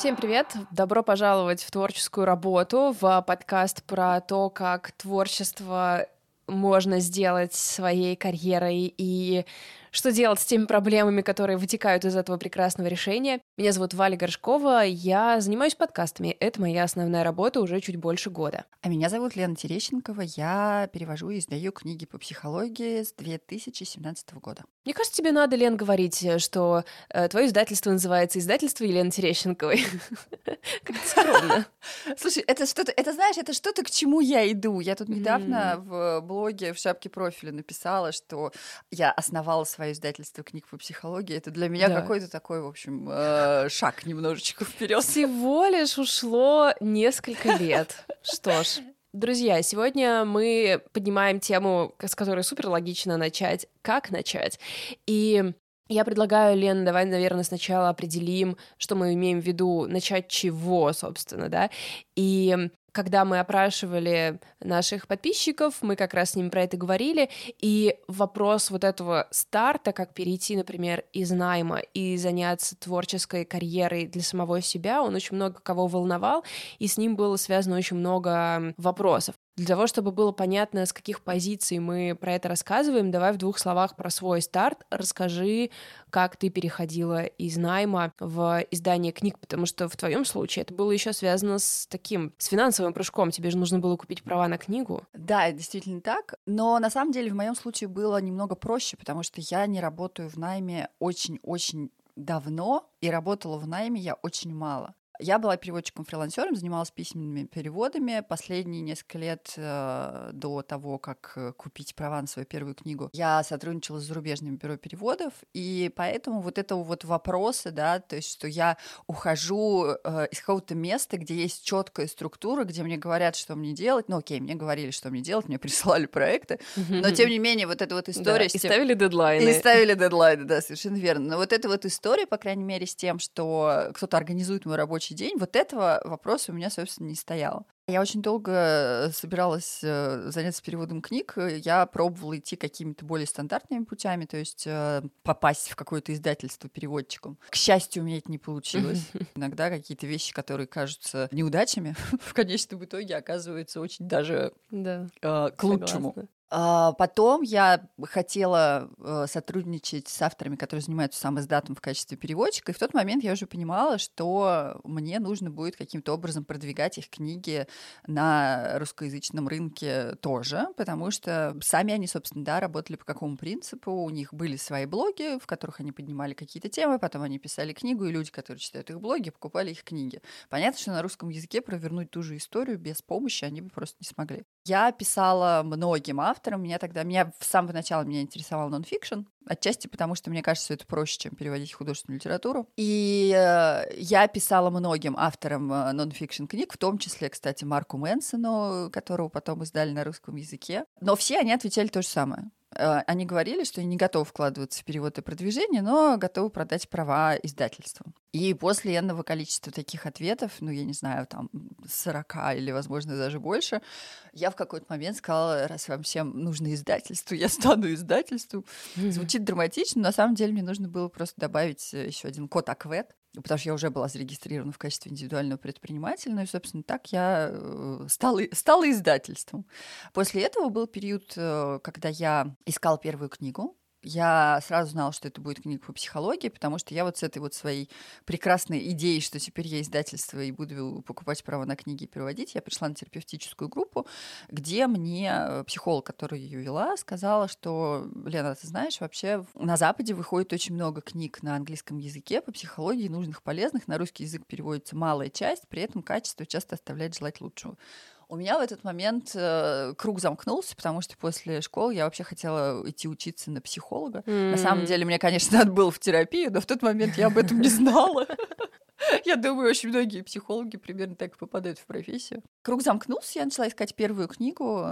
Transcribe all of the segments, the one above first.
Всем привет! Добро пожаловать в творческую работу, в подкаст про то, как творчество можно сделать своей карьерой и что делать с теми проблемами, которые вытекают из этого прекрасного решения. Меня зовут Валя Горшкова, я занимаюсь подкастами. Это моя основная работа уже чуть больше года. А меня зовут Лена Терещенкова, я перевожу и издаю книги по психологии с 2017 года. Мне кажется, тебе надо, Лен, говорить, что э, твое издательство называется «Издательство Елены Терещенковой». Как-то скромно. Слушай, это что-то, это знаешь, это что-то, к чему я иду. Я тут недавно в блоге в шапке профиля написала, что я основала свое издательство книг по психологии. Это для меня Да. какой-то такой, в общем, э, шаг немножечко вперед. Всего лишь ушло несколько лет. Что ж, Друзья, сегодня мы поднимаем тему, с которой супер логично начать. Как начать? И я предлагаю, Лен, давай, наверное, сначала определим, что мы имеем в виду, начать чего, собственно, да? И когда мы опрашивали наших подписчиков, мы как раз с ними про это говорили, и вопрос вот этого старта, как перейти, например, из найма и заняться творческой карьерой для самого себя, он очень много кого волновал, и с ним было связано очень много вопросов. Для того, чтобы было понятно, с каких позиций мы про это рассказываем, давай в двух словах про свой старт. Расскажи, как ты переходила из найма в издание книг, потому что в твоем случае это было еще связано с таким, с финансовым прыжком. Тебе же нужно было купить права на книгу. Да, действительно так. Но на самом деле в моем случае было немного проще, потому что я не работаю в найме очень-очень давно, и работала в найме я очень мало. Я была переводчиком-фрилансером, занималась письменными переводами. Последние несколько лет э, до того, как э, купить права на свою первую книгу, я сотрудничала с зарубежными бюро переводов, и поэтому вот этого вот вопроса, да, то есть что я ухожу э, из какого-то места, где есть четкая структура, где мне говорят, что мне делать. Ну, окей, мне говорили, что мне делать, мне присылали проекты, но тем не менее вот эта вот Да, история с и тем- ставили дедлайны. и ставили дедлайны, да, совершенно верно. Но вот эта вот история, по крайней мере, с тем, что кто-то организует мой рабочий день, вот этого вопроса у меня, собственно, не стояло. Я очень долго собиралась э, заняться переводом книг. Я пробовала идти какими-то более стандартными путями, то есть э, попасть в какое-то издательство переводчиком. К счастью, у меня это не получилось. Иногда какие-то вещи, которые кажутся неудачами, в конечном итоге оказываются очень даже Да, э, к лучшему. А, Потом я хотела э, сотрудничать с авторами, которые занимаются сам издатом в качестве переводчика, и в тот момент я уже понимала, что мне нужно будет каким-то образом продвигать их книги на русскоязычном рынке тоже, потому что сами они, собственно, да, работали по какому принципу, у них были свои блоги, в которых они поднимали какие-то темы, потом они писали книгу, и люди, которые читают их блоги, покупали их книги. Понятно, что на русском языке провернуть ту же историю без помощи они бы просто не смогли. Я писала многим авторам. Меня тогда, меня с самого начала меня интересовал нонфикшн. Отчасти потому, что мне кажется, это проще, чем переводить художественную литературу. И э, я писала многим авторам э, нонфикшн книг, в том числе, кстати, Марку Мэнсону, которого потом издали на русском языке. Но все они отвечали то же самое. Э, Они говорили, что они не готовы вкладываться в перевод и продвижение, но готовы продать права издательству. И после энного количества таких ответов, ну, я не знаю, там, 40 или, возможно, даже больше, я в какой-то момент сказала, раз вам всем нужно издательство, я стану издательством. Звучит драматично, но на самом деле мне нужно было просто добавить еще один код АКВЭД, потому что я уже была зарегистрирована в качестве индивидуального предпринимателя, ну и, собственно, так я э, стала, стала издательством. После этого был период, э, когда я искала первую книгу, я сразу знала, что это будет книга по психологии, потому что я вот с этой вот своей прекрасной идеей, что теперь я издательство и буду покупать право на книги и переводить, я пришла на терапевтическую группу, где мне психолог, который ее вела, сказала, что, Лена, ты знаешь, вообще на Западе выходит очень много книг на английском языке по психологии, нужных, полезных, на русский язык переводится малая часть, при этом качество часто оставляет желать лучшего. У меня в этот момент э, круг замкнулся, потому что после школы я вообще хотела идти учиться на психолога. На самом деле, мне, конечно, надо было в терапию, но в тот момент я об этом не знала. Я думаю, очень многие психологи примерно так и попадают в профессию. Круг замкнулся, я начала искать первую книгу.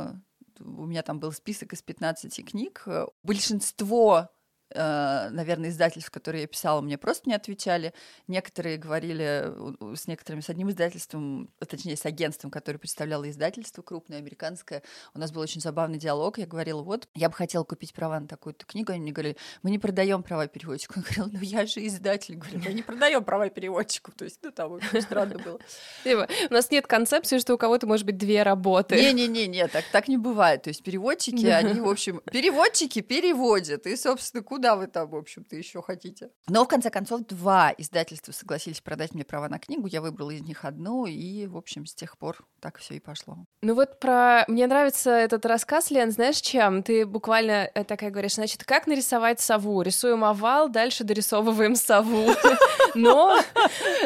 У меня там был список из 15 книг. Большинство наверное, издательств, которые я писала, мне просто не отвечали. Некоторые говорили с некоторыми, с одним издательством, точнее, с агентством, которое представляло издательство крупное, американское. У нас был очень забавный диалог. Я говорила, вот, я бы хотела купить права на такую-то книгу. Они мне говорили, мы не продаем права переводчику. Он говорил, ну я же издатель. Говорю, мы не продаем права переводчику. То есть, ну, там очень странно было. У нас нет концепции, что у кого-то может быть две работы. Не-не-не, так, так не бывает. То есть переводчики, они, в общем, переводчики переводят. И, собственно, куда вы там, в общем-то, еще хотите? Но, в конце концов, два издательства согласились продать мне права на книгу. Я выбрала из них одну, и, в общем, с тех пор так все и пошло. Ну вот про... Мне нравится этот рассказ, Лен, знаешь, чем? Ты буквально э, такая говоришь, значит, как нарисовать сову? Рисуем овал, дальше дорисовываем сову. Но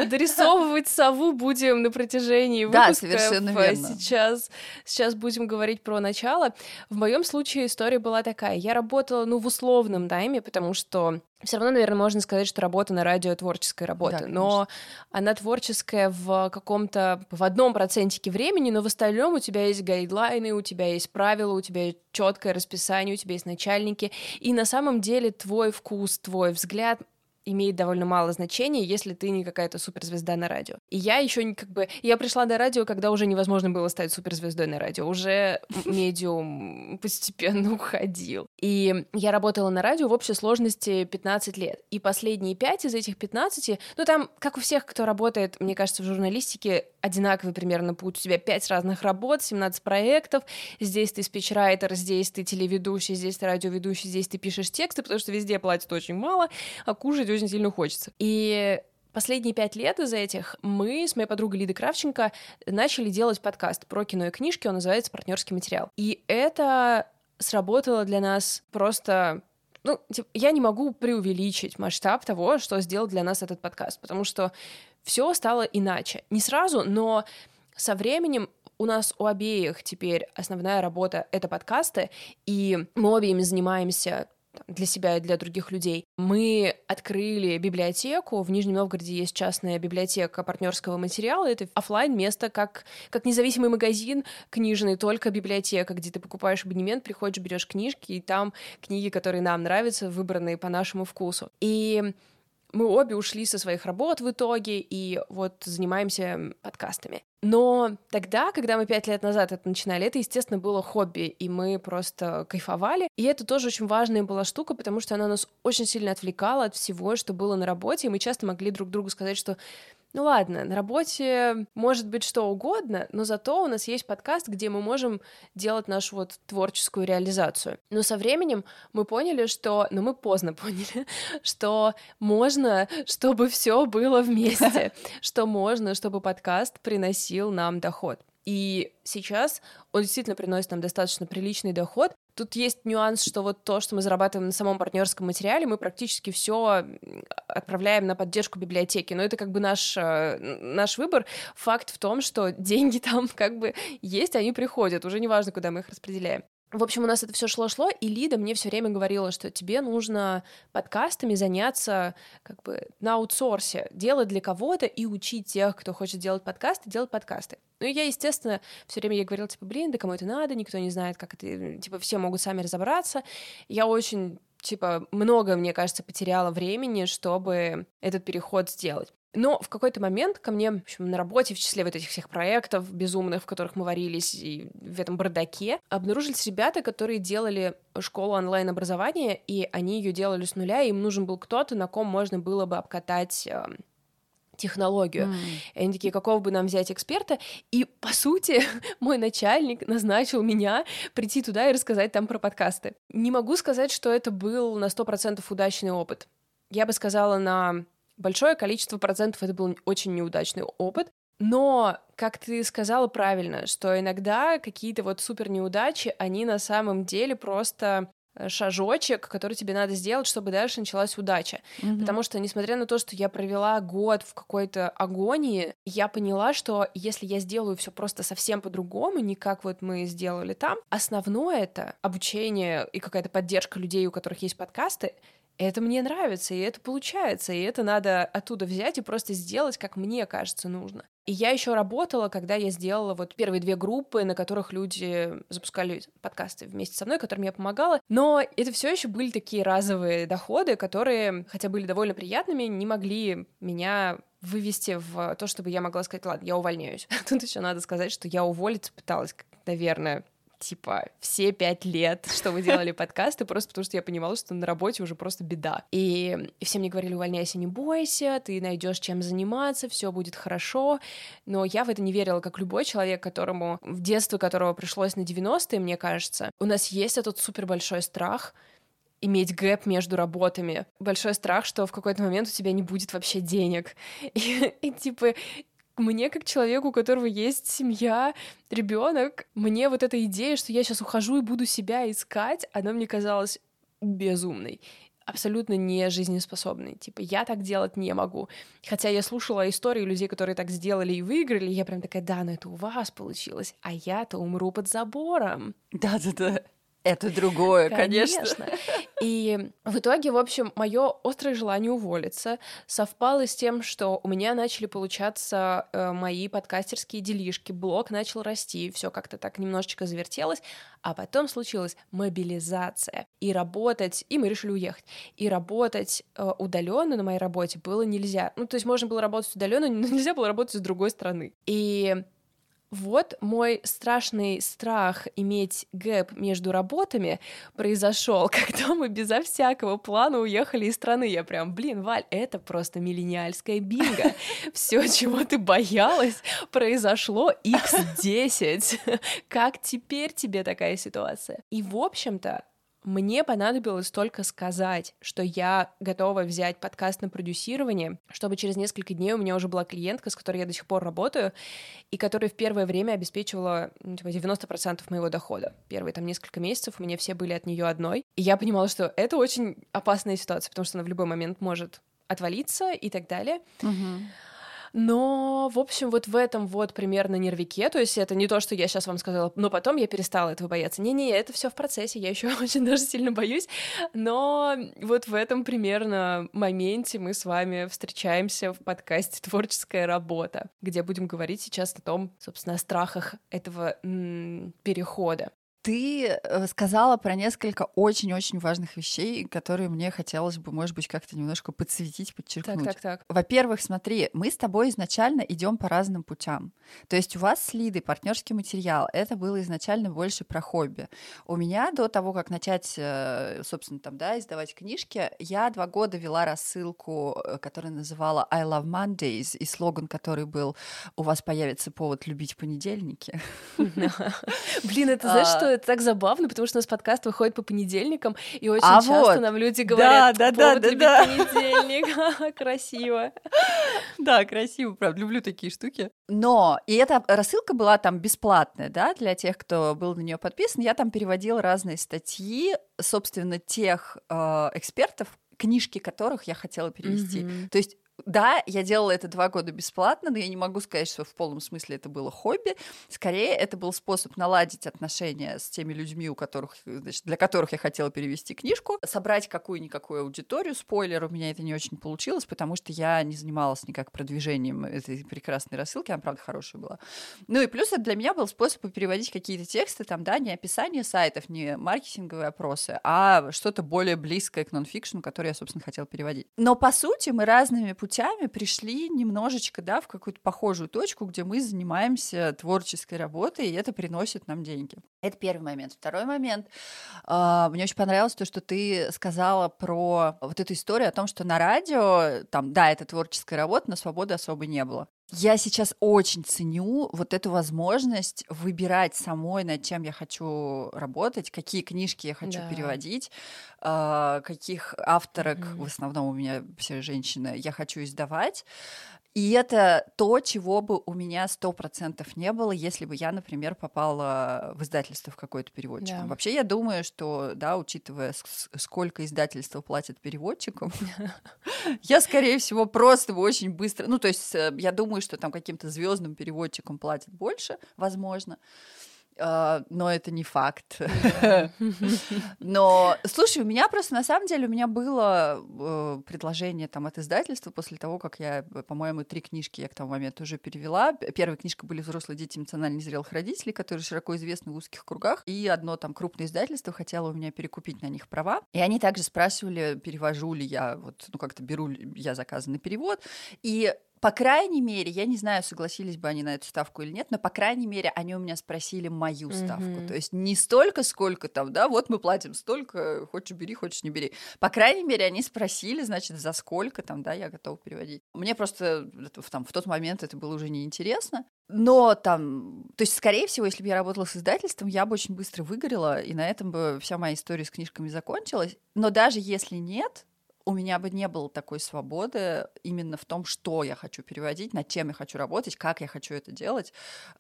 дорисовывать сову будем на протяжении выпуска. Да, совершенно верно. Сейчас, сейчас будем говорить про начало. В моем случае история была такая. Я работала, ну, в условном найме, потому что все равно, наверное, можно сказать, что работа на радио творческая работа, да, но она творческая в каком-то в одном процентике времени, но в остальном у тебя есть гайдлайны, у тебя есть правила, у тебя есть четкое расписание, у тебя есть начальники, и на самом деле твой вкус, твой взгляд имеет довольно мало значения, если ты не какая-то суперзвезда на радио. И я еще как бы... Я пришла на радио, когда уже невозможно было стать суперзвездой на радио. Уже медиум постепенно уходил. И я работала на радио в общей сложности 15 лет. И последние 5 из этих 15, ну там, как у всех, кто работает, мне кажется, в журналистике, одинаковый примерно путь. У тебя 5 разных работ, 17 проектов. Здесь ты спичрайтер, здесь ты телеведущий, здесь ты радиоведущий, здесь ты пишешь тексты, потому что везде платят очень мало, а кушать очень сильно хочется. И Последние пять лет из этих мы с моей подругой Лидой Кравченко начали делать подкаст про кино и книжки, он называется «Партнерский материал». И это сработало для нас просто ну, типа, я не могу преувеличить масштаб того, что сделал для нас этот подкаст, потому что все стало иначе. Не сразу, но со временем у нас у обеих теперь основная работа — это подкасты, и мы обе ими занимаемся для себя и для других людей. Мы открыли библиотеку. В Нижнем Новгороде есть частная библиотека партнерского материала. Это офлайн место, как, как независимый магазин книжный, только библиотека, где ты покупаешь абонемент, приходишь, берешь книжки, и там книги, которые нам нравятся, выбранные по нашему вкусу. И мы обе ушли со своих работ в итоге и вот занимаемся подкастами. Но тогда, когда мы пять лет назад это начинали, это, естественно, было хобби, и мы просто кайфовали. И это тоже очень важная была штука, потому что она нас очень сильно отвлекала от всего, что было на работе, и мы часто могли друг другу сказать, что ну ладно, на работе может быть что угодно, но зато у нас есть подкаст, где мы можем делать нашу вот творческую реализацию. Но со временем мы поняли, что, ну мы поздно поняли, что можно, чтобы все было вместе, что можно, чтобы подкаст приносил нам доход. И сейчас он действительно приносит нам достаточно приличный доход, Тут есть нюанс, что вот то, что мы зарабатываем на самом партнерском материале, мы практически все отправляем на поддержку библиотеки. Но это как бы наш, э, наш выбор. Факт в том, что деньги там как бы есть, они приходят. Уже неважно, куда мы их распределяем. В общем, у нас это все шло-шло, и Лида мне все время говорила, что тебе нужно подкастами заняться как бы на аутсорсе, делать для кого-то и учить тех, кто хочет делать подкасты, делать подкасты. Ну и я, естественно, все время ей говорила, типа, блин, да кому это надо, никто не знает, как это, типа, все могут сами разобраться. Я очень типа, много, мне кажется, потеряла времени, чтобы этот переход сделать. Но в какой-то момент ко мне, в общем, на работе, в числе вот этих всех проектов безумных, в которых мы варились, и в этом бардаке, обнаружились ребята, которые делали школу онлайн-образования, и они ее делали с нуля, и им нужен был кто-то, на ком можно было бы обкатать э, технологию. Mm. И они такие, какого бы нам взять эксперта? И, по сути, мой начальник назначил меня прийти туда и рассказать там про подкасты. Не могу сказать, что это был на 100% удачный опыт. Я бы сказала, на большое количество процентов это был очень неудачный опыт. Но, как ты сказала правильно, что иногда какие-то вот супер неудачи, они на самом деле просто э, шажочек, который тебе надо сделать, чтобы дальше началась удача. Mm-hmm. Потому что, несмотря на то, что я провела год в какой-то агонии, я поняла, что если я сделаю все просто совсем по-другому, не как вот мы сделали там, основное это обучение и какая-то поддержка людей, у которых есть подкасты, это мне нравится, и это получается, и это надо оттуда взять и просто сделать, как мне кажется нужно. И я еще работала, когда я сделала вот первые две группы, на которых люди запускали подкасты вместе со мной, которым я помогала. Но это все еще были такие разовые доходы, которые, хотя были довольно приятными, не могли меня вывести в то, чтобы я могла сказать, ладно, я увольняюсь. Тут еще надо сказать, что я уволиться пыталась, наверное, типа, все пять лет, что вы делали подкасты, просто потому что я понимала, что на работе уже просто беда. И, все мне говорили, увольняйся, не бойся, ты найдешь чем заниматься, все будет хорошо. Но я в это не верила, как любой человек, которому в детстве которого пришлось на 90-е, мне кажется, у нас есть этот супер большой страх, иметь гэп между работами. Большой страх, что в какой-то момент у тебя не будет вообще денег. И, и типа мне, как человеку, у которого есть семья, ребенок, мне вот эта идея, что я сейчас ухожу и буду себя искать, она мне казалась безумной абсолютно не жизнеспособной. Типа, я так делать не могу. Хотя я слушала истории людей, которые так сделали и выиграли, и я прям такая, да, но это у вас получилось, а я-то умру под забором. Да-да-да. Это другое, конечно. конечно. И в итоге, в общем, мое острое желание уволиться совпало с тем, что у меня начали получаться э, мои подкастерские делишки, блог начал расти, все как-то так немножечко завертелось, а потом случилась мобилизация. И работать, и мы решили уехать. И работать э, удаленно на моей работе было нельзя. Ну, то есть можно было работать удаленно, но нельзя было работать с другой стороны. И вот мой страшный страх иметь гэп между работами произошел, когда мы безо всякого плана уехали из страны. Я прям, блин, Валь, это просто миллениальская бинго. Все, чего ты боялась, произошло x10. Как теперь тебе такая ситуация? И, в общем-то, мне понадобилось только сказать, что я готова взять подкаст на продюсирование, чтобы через несколько дней у меня уже была клиентка, с которой я до сих пор работаю, и которая в первое время обеспечивала ну, типа 90% моего дохода. Первые там несколько месяцев у меня все были от нее одной. И я понимала, что это очень опасная ситуация, потому что она в любой момент может отвалиться и так далее. Uh-huh. Но, в общем, вот в этом вот примерно нервике, то есть это не то, что я сейчас вам сказала, но потом я перестала этого бояться. Не-не, это все в процессе, я еще очень даже сильно боюсь, но вот в этом примерно моменте мы с вами встречаемся в подкасте «Творческая работа», где будем говорить сейчас о том, собственно, о страхах этого перехода. Ты э, сказала про несколько очень-очень важных вещей, которые мне хотелось бы, может быть, как-то немножко подсветить, подчеркнуть. Так, так, так. Во-первых, смотри, мы с тобой изначально идем по разным путям. То есть у вас с Лидой партнерский материал. Это было изначально больше про хобби. У меня до того, как начать, э, собственно, там, да, издавать книжки, я два года вела рассылку, э, которая называла I Love Mondays, и слоган, который был «У вас появится повод любить понедельники». Блин, это знаешь, что это так забавно, потому что у нас подкаст выходит по понедельникам, и очень а часто вот. нам люди говорят, да, да, да, да, да. понедельник, красиво. Да, красиво, правда, люблю такие штуки. Но, и эта рассылка была там бесплатная, да, для тех, кто был на нее подписан, я там переводила разные статьи, собственно, тех э, экспертов, книжки которых я хотела перевести. Mm-hmm. То есть да, я делала это два года бесплатно, но я не могу сказать, что в полном смысле это было хобби. Скорее, это был способ наладить отношения с теми людьми, у которых, значит, для которых я хотела перевести книжку, собрать какую-никакую аудиторию. Спойлер, у меня это не очень получилось, потому что я не занималась никак продвижением этой прекрасной рассылки, она, правда, хорошая была. Ну и плюс это для меня был способ переводить какие-то тексты, там, да, не описание сайтов, не маркетинговые опросы, а что-то более близкое к нонфикшну, который я, собственно, хотела переводить. Но, по сути, мы разными путями пришли немножечко, да, в какую-то похожую точку, где мы занимаемся творческой работой, и это приносит нам деньги. Это первый момент. Второй момент. А, мне очень понравилось то, что ты сказала про вот эту историю о том, что на радио, там, да, это творческая работа, но свободы особо не было. Я сейчас очень ценю вот эту возможность выбирать самой, над чем я хочу работать, какие книжки я хочу да. переводить, э, каких авторок, mm-hmm. в основном у меня все женщины, я хочу издавать. И это то, чего бы у меня сто процентов не было, если бы я, например, попала в издательство в какой-то переводчик. Да. Вообще, я думаю, что, да, учитывая, сколько издательство платит переводчикам, я, скорее всего, просто бы очень быстро... Ну, то есть, э, я думаю, что там каким-то звездным переводчикам платят больше, возможно. Но это не факт. но, слушай, у меня просто, на самом деле, у меня было uh, предложение там от издательства после того, как я, по-моему, три книжки я к тому моменту уже перевела. Первая книжка были «Взрослые дети эмоционально незрелых родителей», которые широко известны в узких кругах. И одно там крупное издательство хотело у меня перекупить на них права. И они также спрашивали, перевожу ли я, вот, ну, как-то беру ли я заказы на перевод. И по крайней мере, я не знаю, согласились бы они на эту ставку или нет, но по крайней мере они у меня спросили мою mm-hmm. ставку. То есть не столько, сколько там, да, вот мы платим столько, хочешь бери, хочешь не бери. По крайней мере, они спросили, значит, за сколько там, да, я готова переводить. Мне просто там в тот момент это было уже неинтересно. Но там, то есть, скорее всего, если бы я работала с издательством, я бы очень быстро выгорела, и на этом бы вся моя история с книжками закончилась. Но даже если нет, у меня бы не было такой свободы именно в том, что я хочу переводить, над чем я хочу работать, как я хочу это делать,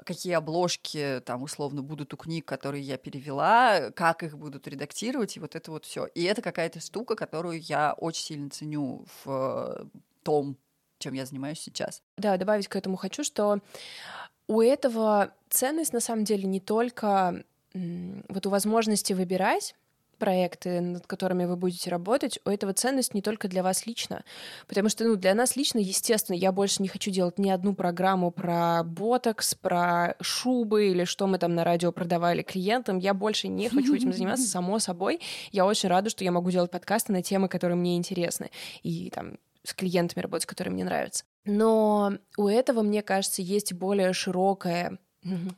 какие обложки там условно будут у книг, которые я перевела, как их будут редактировать, и вот это вот все. И это какая-то штука, которую я очень сильно ценю в том, чем я занимаюсь сейчас. Да, добавить к этому хочу, что у этого ценность на самом деле не только вот у возможности выбирать, проекты, над которыми вы будете работать, у этого ценность не только для вас лично. Потому что ну, для нас лично, естественно, я больше не хочу делать ни одну программу про ботокс, про шубы или что мы там на радио продавали клиентам. Я больше не хочу этим заниматься, само собой. Я очень рада, что я могу делать подкасты на темы, которые мне интересны. И там с клиентами работать, которые мне нравятся. Но у этого, мне кажется, есть более широкая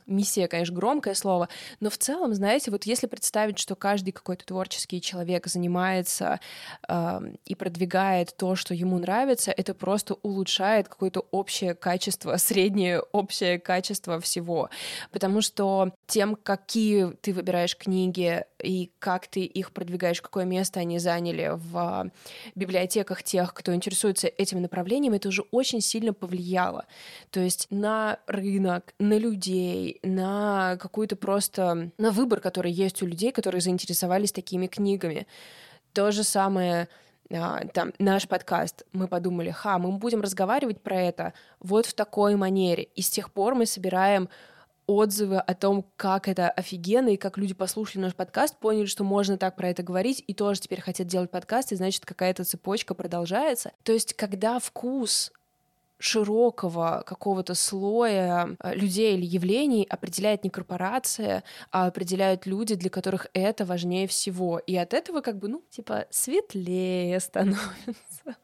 Миссия, конечно, громкое слово, но в целом, знаете, вот если представить, что каждый какой-то творческий человек занимается э, и продвигает то, что ему нравится, это просто улучшает какое-то общее качество, среднее общее качество всего. Потому что тем, какие ты выбираешь книги и как ты их продвигаешь, какое место они заняли в библиотеках тех, кто интересуется этим направлением, это уже очень сильно повлияло. То есть на рынок, на людей, людей, на какую-то просто... на выбор, который есть у людей, которые заинтересовались такими книгами. То же самое а, там, наш подкаст, мы подумали, ха, мы будем разговаривать про это вот в такой манере. И с тех пор мы собираем отзывы о том, как это офигенно, и как люди послушали наш подкаст, поняли, что можно так про это говорить, и тоже теперь хотят делать подкаст, и значит, какая-то цепочка продолжается. То есть, когда вкус широкого какого-то слоя э, людей или явлений определяет не корпорация, а определяют люди, для которых это важнее всего. И от этого как бы, ну, типа, светлее становится.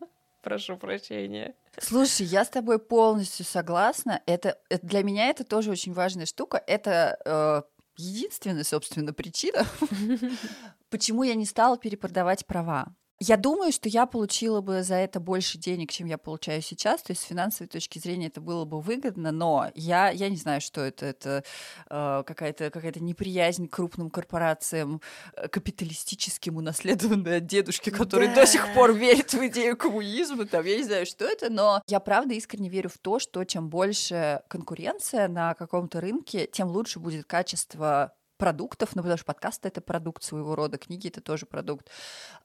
Прошу прощения. Слушай, я с тобой полностью согласна. Это, это для меня это тоже очень важная штука. Это э, единственная, собственно, причина, почему я не стала перепродавать права. Я думаю, что я получила бы за это больше денег, чем я получаю сейчас. То есть с финансовой точки зрения это было бы выгодно, но я, я не знаю, что это. Это э, какая-то какая неприязнь к крупным корпорациям, э, капиталистическим, унаследованной от дедушки, который да. до сих пор верит в идею коммунизма. Там, я не знаю, что это, но я правда искренне верю в то, что чем больше конкуренция на каком-то рынке, тем лучше будет качество продуктов, ну, потому что подкаст — это продукт своего рода, книги — это тоже продукт,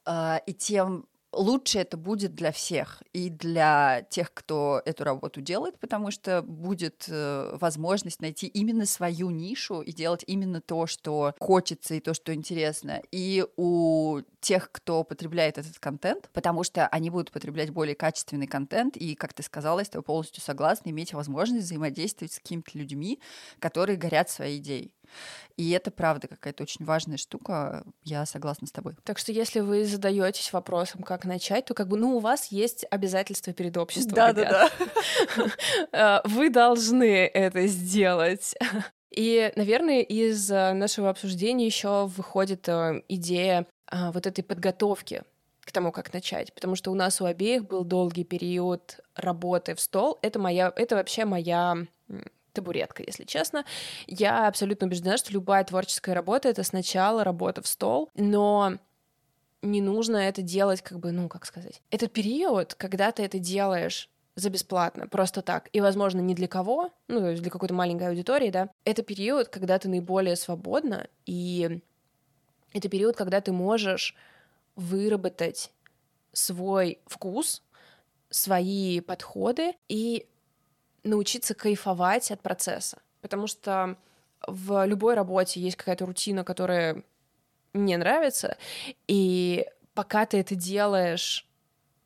а, и тем лучше это будет для всех и для тех, кто эту работу делает, потому что будет э, возможность найти именно свою нишу и делать именно то, что хочется и то, что интересно. И у тех, кто потребляет этот контент, потому что они будут потреблять более качественный контент, и, как ты сказала, я с тобой полностью согласна, иметь возможность взаимодействовать с какими-то людьми, которые горят своей идеей. И это правда какая-то очень важная штука. Я согласна с тобой. Так что если вы задаетесь вопросом, как начать, то как бы, ну, у вас есть обязательства перед обществом. Да, да, да. Вы должны это сделать. И, наверное, из э, нашего обсуждения еще выходит э, идея вот этой подготовки к тому, как начать, потому что у нас у обеих был долгий период работы в стол. Это моя, это вообще моя табуретка, если честно. Я абсолютно убеждена, что любая творческая работа — это сначала работа в стол, но не нужно это делать как бы, ну, как сказать. Этот период, когда ты это делаешь за бесплатно, просто так, и, возможно, не для кого, ну, то есть для какой-то маленькой аудитории, да, это период, когда ты наиболее свободна, и это период, когда ты можешь выработать свой вкус, свои подходы и научиться кайфовать от процесса. Потому что в любой работе есть какая-то рутина, которая не нравится, и пока ты это делаешь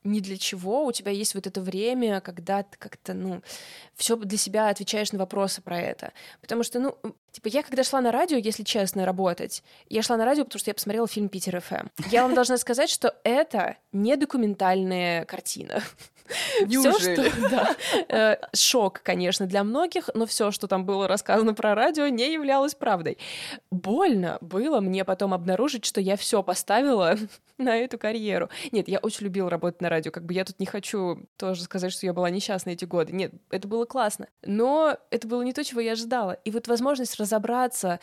ни для чего, у тебя есть вот это время, когда ты как-то, ну, все для себя отвечаешь на вопросы про это. Потому что, ну, типа, я когда шла на радио, если честно, работать, я шла на радио, потому что я посмотрела фильм «Питер ФМ». Я вам должна сказать, что это не документальная картина. Все, что, да, э, шок, конечно, для многих, но все, что там было рассказано про радио, не являлось правдой. Больно было мне потом обнаружить, что я все поставила на эту карьеру. Нет, я очень любила работать на радио, как бы я тут не хочу тоже сказать, что я была несчастна эти годы. Нет, это было классно. Но это было не то, чего я ожидала. И вот возможность разобраться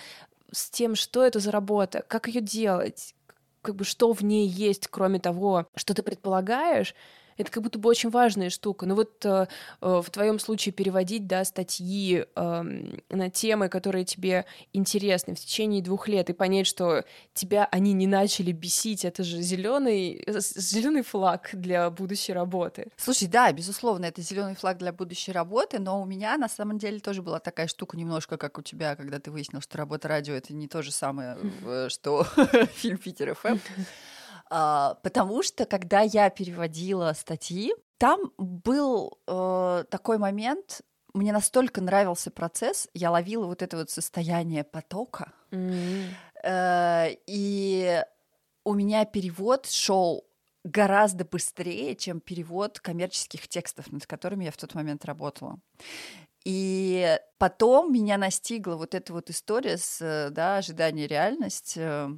с тем, что это за работа, как ее делать, как бы что в ней есть, кроме того, что ты предполагаешь, это как будто бы очень важная штука. Но вот э, э, в твоем случае переводить, да, статьи э, на темы, которые тебе интересны в течение двух лет, и понять, что тебя они не начали бесить, это же зеленый зеленый флаг для будущей работы. Слушай, да, безусловно, это зеленый флаг для будущей работы, но у меня на самом деле тоже была такая штука немножко, как у тебя, когда ты выяснил, что работа радио это не то же самое, э, что фильм Питер ФМ. А, потому что, когда я переводила статьи, там был э, такой момент, мне настолько нравился процесс, я ловила вот это вот состояние потока, mm-hmm. э, и у меня перевод шел гораздо быстрее, чем перевод коммерческих текстов, над которыми я в тот момент работала. И потом меня настигла вот эта вот история с э, да, ожидание реальность, э,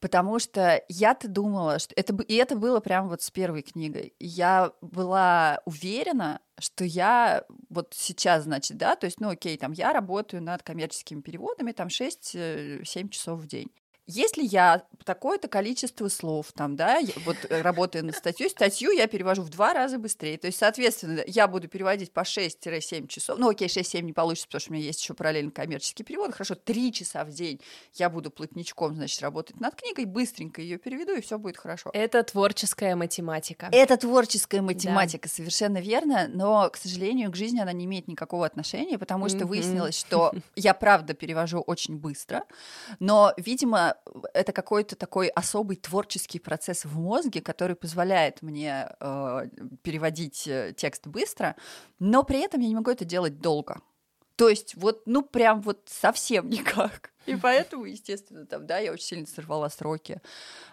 потому что я-то думала, что это и это было прямо вот с первой книгой. Я была уверена, что я вот сейчас, значит, да, то есть, ну, окей, там я работаю над коммерческими переводами, там 6-7 э, часов в день. Если я такое-то количество слов там, да, вот э, работая над статьей, статью я перевожу в два раза быстрее. То есть, соответственно, я буду переводить по 6-7 часов. Ну, окей, 6-7 не получится, потому что у меня есть еще параллельно коммерческий перевод. Хорошо, 3 часа в день я буду плотничком, значит, работать над книгой, быстренько ее переведу, и все будет хорошо. Это творческая математика. Это творческая математика, да. совершенно верно, но, к сожалению, к жизни она не имеет никакого отношения, потому что выяснилось, что я правда перевожу очень быстро, но, видимо, это какой-то такой особый творческий процесс в мозге, который позволяет мне э, переводить э, текст быстро, но при этом я не могу это делать долго. То есть вот, ну прям вот совсем никак. И поэтому, естественно, там, да, я очень сильно сорвала сроки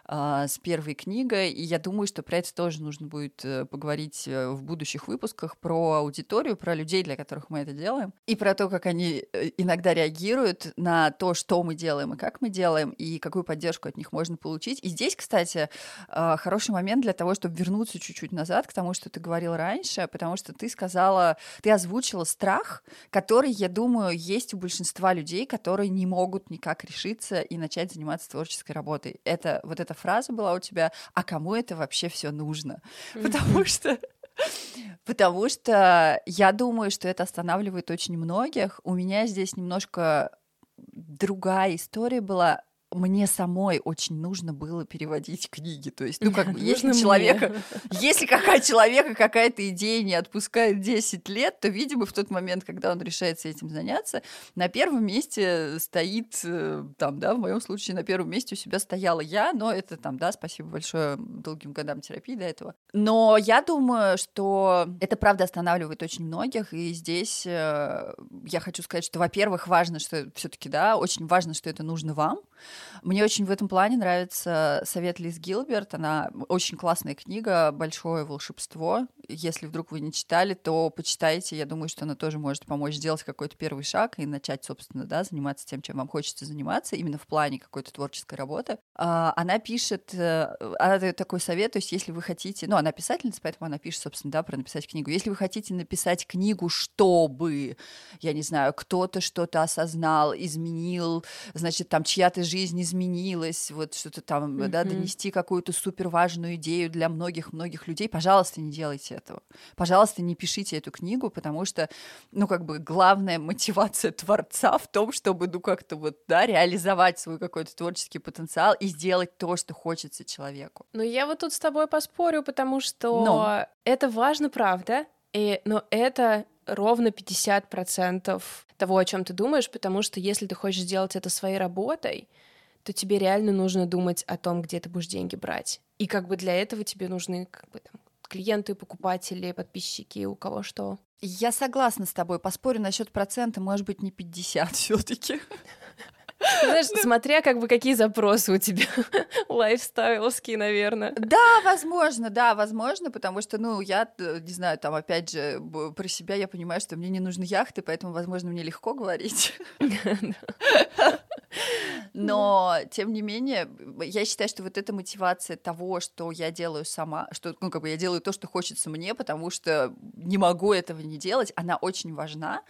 а, с первой книгой, и я думаю, что про это тоже нужно будет э, поговорить э, в будущих выпусках про аудиторию, про людей, для которых мы это делаем, и про то, как они э, иногда реагируют на то, что мы делаем и как мы делаем, и какую поддержку от них можно получить. И здесь, кстати, а, хороший момент для того, чтобы вернуться чуть-чуть назад к тому, что ты говорил раньше, потому что ты сказала, ты озвучила страх, который, я думаю, есть у большинства людей, которые не могут никак решиться и начать заниматься творческой работой. Это вот эта фраза была у тебя, а кому это вообще все нужно? Потому что Потому что я думаю, что это останавливает очень многих. У меня здесь немножко другая история была мне самой очень нужно было переводить книги. То есть, ну, как бы, если человека, если какая человека какая-то идея не отпускает 10 лет, то, видимо, в тот момент, когда он решается этим заняться, на первом месте стоит, э, там, да, в моем случае, на первом месте у себя стояла я, но это там, да, спасибо большое долгим годам терапии до этого. Но я думаю, что это правда останавливает очень многих, и здесь э, я хочу сказать, что, во-первых, важно, что все-таки, да, очень важно, что это нужно вам, мне очень в этом плане нравится совет Лиз Гилберт. Она очень классная книга «Большое волшебство». Если вдруг вы не читали, то почитайте. Я думаю, что она тоже может помочь сделать какой-то первый шаг и начать, собственно, да, заниматься тем, чем вам хочется заниматься, именно в плане какой-то творческой работы. А, она пишет, э, она дает такой совет, то есть если вы хотите, ну, она писательница, поэтому она пишет, собственно, да, про написать книгу. Если вы хотите написать книгу, чтобы, я не знаю, кто-то что-то осознал, изменил, значит, там чья-то жизнь изменилась, вот что-то там, mm-hmm. да, донести какую-то супер важную идею для многих-многих людей, пожалуйста, не делайте этого. Пожалуйста, не пишите эту книгу, потому что, ну, как бы главная мотивация творца в том, чтобы, ну, как-то вот, да, реализовать свой какой-то творческий потенциал и сделать то, что хочется человеку. Ну, я вот тут с тобой поспорю, потому что Но. это важно, правда, и, но это ровно 50% того, о чем ты думаешь, потому что если ты хочешь сделать это своей работой, то тебе реально нужно думать о том, где ты будешь деньги брать. И как бы для этого тебе нужны как бы там клиенты, покупатели, подписчики, у кого что. Я согласна с тобой. Поспорю насчет процента, может быть, не 50 все-таки. Знаешь, смотря как бы какие запросы у тебя лайфстайлские, наверное. Да, возможно, да, возможно, потому что, ну, я, э, не знаю, там, опять же, про себя я понимаю, что мне не нужны яхты, поэтому, возможно, мне легко говорить. Но, тем не менее, я считаю, что вот эта мотивация того, что я делаю сама, что, ну, как бы я делаю то, что хочется мне, потому что не могу этого не делать, она очень важна.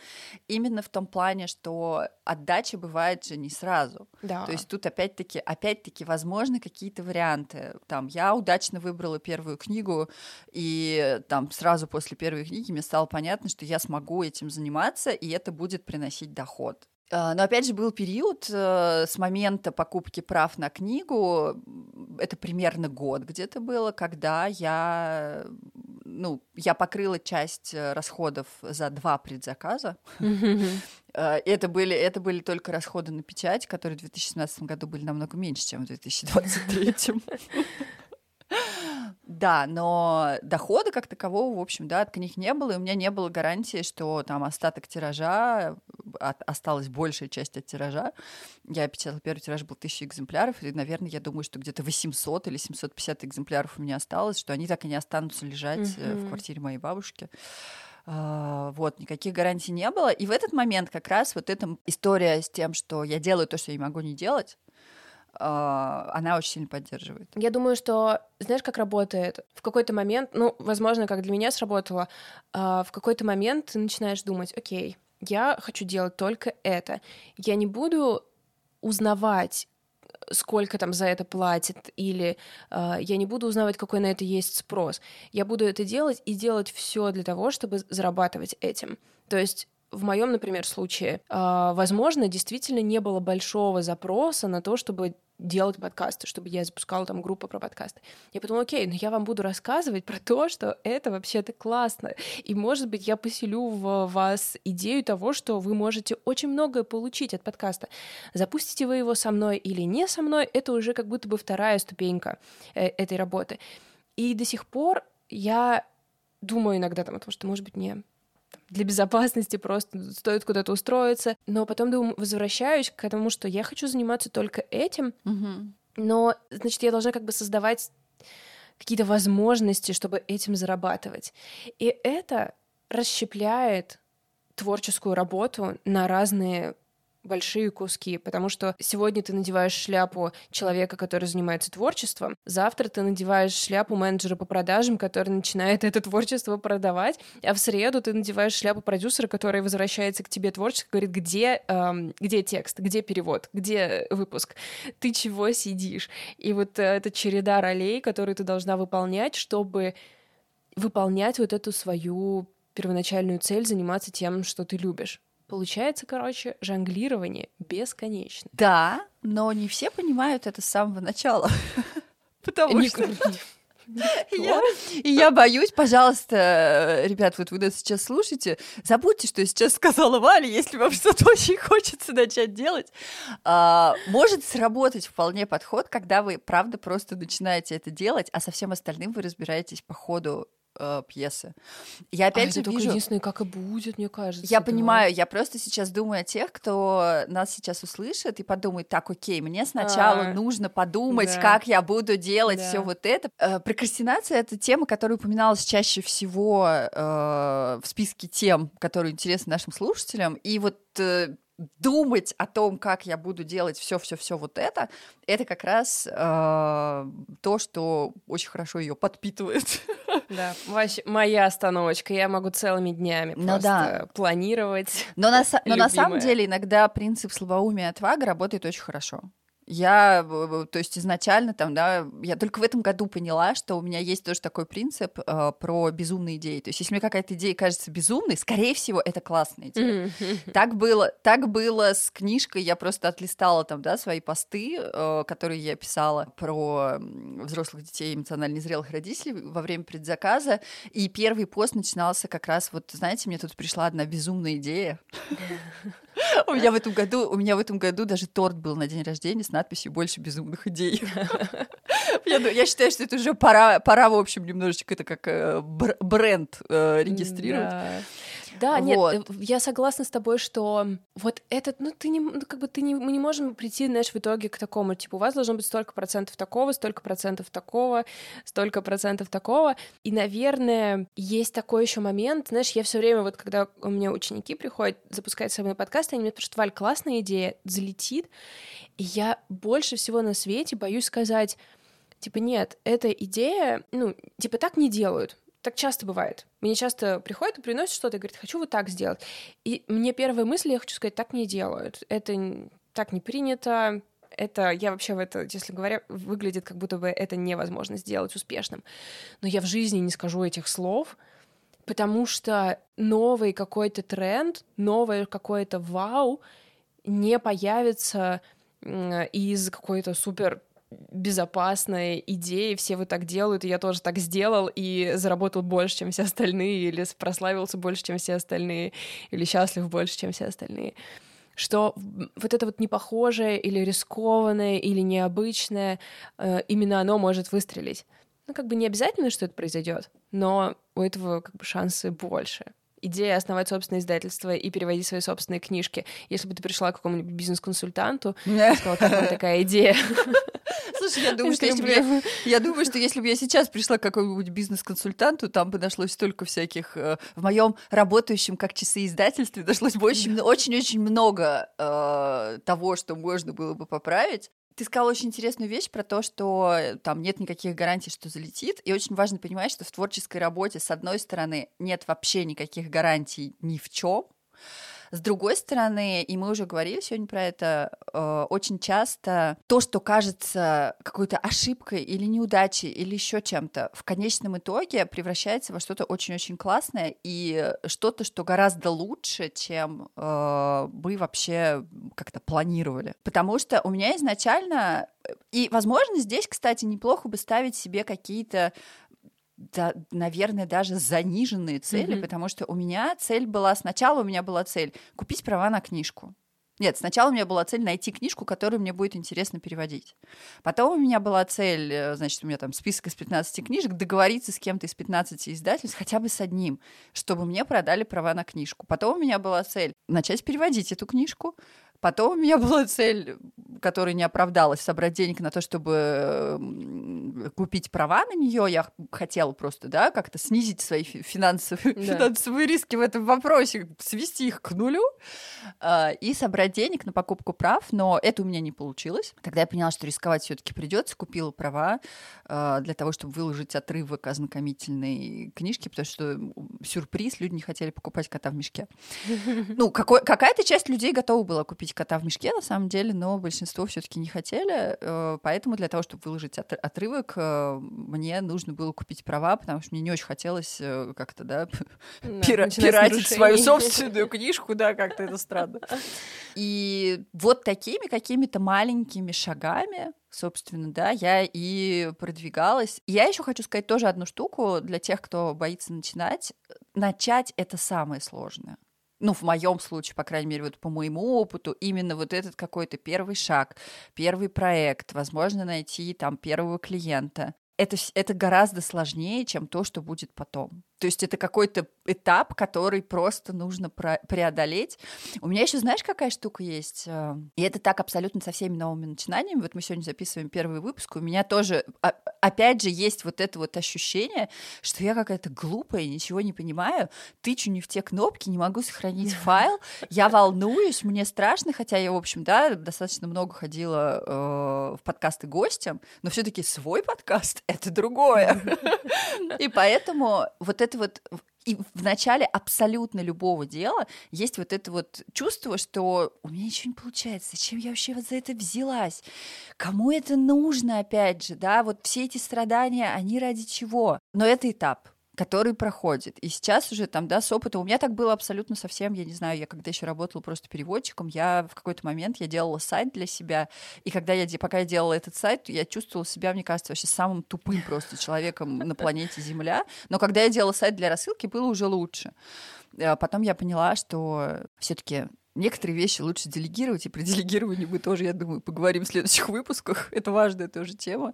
Именно в том плане, что отдача бывает же не сразу. Да. То есть тут опять-таки, опять-таки, возможны какие-то варианты. Там, я удачно выбрала первую книгу, и там сразу после первой книги мне стало понятно, что я смогу этим заниматься, и это будет приносить доход. А, но опять же был период э, с момента покупки прав на книгу, это примерно год где-то было, когда я, ну, я покрыла часть э, расходов за два предзаказа. Э, это были, это были только расходы на печать, которые в 2017 году были намного меньше, чем в 2023. Да, но дохода как такового, в общем, да, от книг не было, и у меня не было гарантии, что там остаток тиража, от, осталась большая часть от тиража. Я печатала первый тираж, был 1000 экземпляров, и, наверное, я думаю, что где-то 800 или 750 экземпляров у меня осталось, что они так и не останутся лежать mm-hmm. в квартире моей бабушки. Uh, вот, никаких гарантий не было. И в этот момент как раз вот эта история с тем, что я делаю то, что я не могу не делать, а, она очень сильно поддерживает. Я думаю, что знаешь, как работает? В какой-то момент, ну, возможно, как для меня сработало, а, в какой-то момент ты начинаешь думать, окей, я хочу делать только это. Я не буду узнавать, сколько там за это платят, или э, я не буду узнавать, какой на это есть спрос. Я буду это делать и делать все для того, чтобы зарабатывать этим. То есть в моем, например, случае, э, возможно, действительно не было большого запроса на то, чтобы делать подкасты, чтобы я запускала там группу про подкасты. Я подумала, окей, но я вам буду рассказывать про то, что это вообще-то классно. И, может быть, я поселю в вас идею того, что вы можете очень многое получить от подкаста. Запустите вы его со мной или не со мной, это уже как будто бы вторая ступенька э, этой работы. И до сих пор я думаю иногда там о том, что, может быть, мне для безопасности просто стоит куда-то устроиться. Но потом думаю, возвращаюсь к тому, что я хочу заниматься только этим, угу. но, значит, я должна как бы создавать какие-то возможности, чтобы этим зарабатывать. И это расщепляет творческую работу на разные большие куски, потому что сегодня ты надеваешь шляпу человека, который занимается творчеством, завтра ты надеваешь шляпу менеджера по продажам, который начинает это творчество продавать, а в среду ты надеваешь шляпу продюсера, который возвращается к тебе творчески, говорит, где, эм, где текст, где перевод, где выпуск, ты чего сидишь? И вот э, эта череда ролей, которые ты должна выполнять, чтобы выполнять вот эту свою первоначальную цель, заниматься тем, что ты любишь. Получается, короче, жонглирование бесконечно. Да, но не все понимают это с самого начала. Потому что... Я, и я боюсь, пожалуйста, ребят, вот вы нас сейчас слушаете, забудьте, что я сейчас сказала Вале, если вам что-то очень хочется начать делать. А, может сработать вполне подход, когда вы, правда, просто начинаете это делать, а со всем остальным вы разбираетесь по ходу э, пьесы. Я опять а же это вижу... единственное, как и будет, мне кажется. Я да. понимаю, я просто сейчас думаю о тех, кто нас сейчас услышит и подумает, так, окей, мне сначала а, нужно подумать, да. как я буду делать да. все вот это. Э, прокрастинация — это тема, которая упоминалась чаще всего э, в списке тем, которые интересны нашим слушателям. И вот э, думать о том, как я буду делать все-все-все вот это, это как раз э, то, что очень хорошо ее подпитывает. Да, вообще моя остановочка. Я могу целыми днями ну, просто да. планировать. Но на, но на самом деле иногда принцип слабоумия и отвага работает очень хорошо. Я, то есть изначально там, да, я только в этом году поняла, что у меня есть тоже такой принцип э, про безумные идеи. То есть если мне какая-то идея кажется безумной, скорее всего, это классная идея. Mm-hmm. Так было, так было с книжкой. Я просто отлистала там, да, свои посты, э, которые я писала про взрослых детей эмоционально незрелых родителей во время предзаказа. И первый пост начинался как раз вот, знаете, мне тут пришла одна безумная идея. У меня в этом году, у меня в этом году даже торт был на день рождения с надписью «Больше безумных идей». Я, считаю, что это уже пора, пора, в общем, немножечко это как э, бренд э, регистрировать. Да. Вот. нет, я согласна с тобой, что вот этот, ну ты не, ну как бы ты не, мы не можем прийти, знаешь, в итоге к такому, типа у вас должно быть столько процентов такого, столько процентов такого, столько процентов такого, и, наверное, есть такой еще момент, знаешь, я все время вот, когда у меня ученики приходят запускать со мной подкасты, они мне спрашивают, Валь, классная идея, залетит, и я больше всего на свете боюсь сказать, типа, нет, эта идея, ну, типа, так не делают, так часто бывает. Мне часто приходят и приносят что-то и говорят, хочу вот так сделать. И мне первая мысль, я хочу сказать, так не делают. Это так не принято. Это я вообще в это, если говоря, выглядит, как будто бы это невозможно сделать успешным. Но я в жизни не скажу этих слов, потому что новый какой-то тренд, новое какое-то вау не появится из какой-то супер безопасной идеи, все вот так делают, и я тоже так сделал, и заработал больше, чем все остальные, или прославился больше, чем все остальные, или счастлив больше, чем все остальные. Что вот это вот непохожее или рискованное или необычное, э, именно оно может выстрелить. Ну, как бы не обязательно, что это произойдет, но у этого как бы шансы больше идея основать собственное издательство и переводить свои собственные книжки. Если бы ты пришла к какому-нибудь бизнес-консультанту и сказала, какая такая идея. Слушай, я думаю, что если бы я, я думаю, что если бы я сейчас пришла к какому-нибудь бизнес-консультанту, там бы нашлось столько всяких э, в моем работающем как часы издательстве нашлось бы очень-очень много э, того, что можно было бы поправить. Ты сказала очень интересную вещь про то, что э, там нет никаких гарантий, что залетит. И очень важно понимать, что в творческой работе, с одной стороны, нет вообще никаких гарантий ни в чем. С другой стороны, и мы уже говорили сегодня про это, э, очень часто то, что кажется какой-то ошибкой или неудачей или еще чем-то, в конечном итоге превращается во что-то очень-очень классное и что-то, что гораздо лучше, чем э, мы вообще как-то планировали. Потому что у меня изначально и, возможно, здесь, кстати, неплохо бы ставить себе какие-то да, наверное, даже заниженные цели, mm-hmm. потому что у меня цель была, сначала у меня была цель купить права на книжку. Нет, сначала у меня была цель найти книжку, которую мне будет интересно переводить. Потом у меня была цель, э, значит, у меня там список из 15 книжек, договориться с кем-то из 15 издательств, хотя бы с одним, чтобы мне продали права на книжку. Потом у меня была цель начать переводить эту книжку, Потом у меня была цель, которая не оправдалась, собрать денег на то, чтобы купить права на нее. Я хотела просто, да, как-то снизить свои финансовые, да. финансовые риски в этом вопросе, свести их к нулю а, и собрать денег на покупку прав. Но это у меня не получилось. Тогда я поняла, что рисковать все-таки придется. Купила права а, для того, чтобы выложить отрывок ознакомительной книжки, потому что сюрприз, люди не хотели покупать кота в мешке. Ну, какая-то часть людей готова была купить кота в мешке, на самом деле, но большинство все-таки не хотели. Э, поэтому для того, чтобы выложить от, отрывок, э, мне нужно было купить права, потому что мне не очень хотелось э, как-то, да, да пира- пиратить свою собственную книжку, да, как-то это странно. И вот такими какими-то маленькими шагами собственно, да, я и продвигалась. Я еще хочу сказать тоже одну штуку для тех, кто боится начинать. Начать — это самое сложное ну, в моем случае, по крайней мере, вот по моему опыту, именно вот этот какой-то первый шаг, первый проект, возможно, найти там первого клиента. Это, это гораздо сложнее, чем то, что будет потом. То есть это какой-то этап, который просто нужно преодолеть. У меня еще, знаешь, какая штука есть? Э, и это так абсолютно со всеми новыми начинаниями. Вот мы сегодня записываем первый выпуск. У меня тоже, а, опять же, есть вот это вот ощущение, что я какая-то глупая, ничего не понимаю, тычу не в те кнопки, не могу сохранить файл, я волнуюсь, мне страшно, хотя я, в общем, да, достаточно много ходила э, в подкасты гостям, но все-таки свой подкаст — это другое. И поэтому вот это вот И в начале абсолютно любого дела есть вот это вот чувство, что у меня ничего не получается, зачем я вообще вот за это взялась? Кому это нужно, опять же, да? Вот все эти страдания, они ради чего? Но это этап который проходит. И сейчас уже там, да, с опытом, у меня так было абсолютно совсем, я не знаю, я когда еще работала просто переводчиком, я в какой-то момент, я делала сайт для себя, и когда я, пока я делала этот сайт, я чувствовала себя, мне кажется, вообще самым тупым просто человеком на планете Земля, но когда я делала сайт для рассылки, было уже лучше. А потом я поняла, что все-таки Некоторые вещи лучше делегировать, и при делегировании мы тоже, я думаю, поговорим в следующих выпусках. Это важная тоже тема.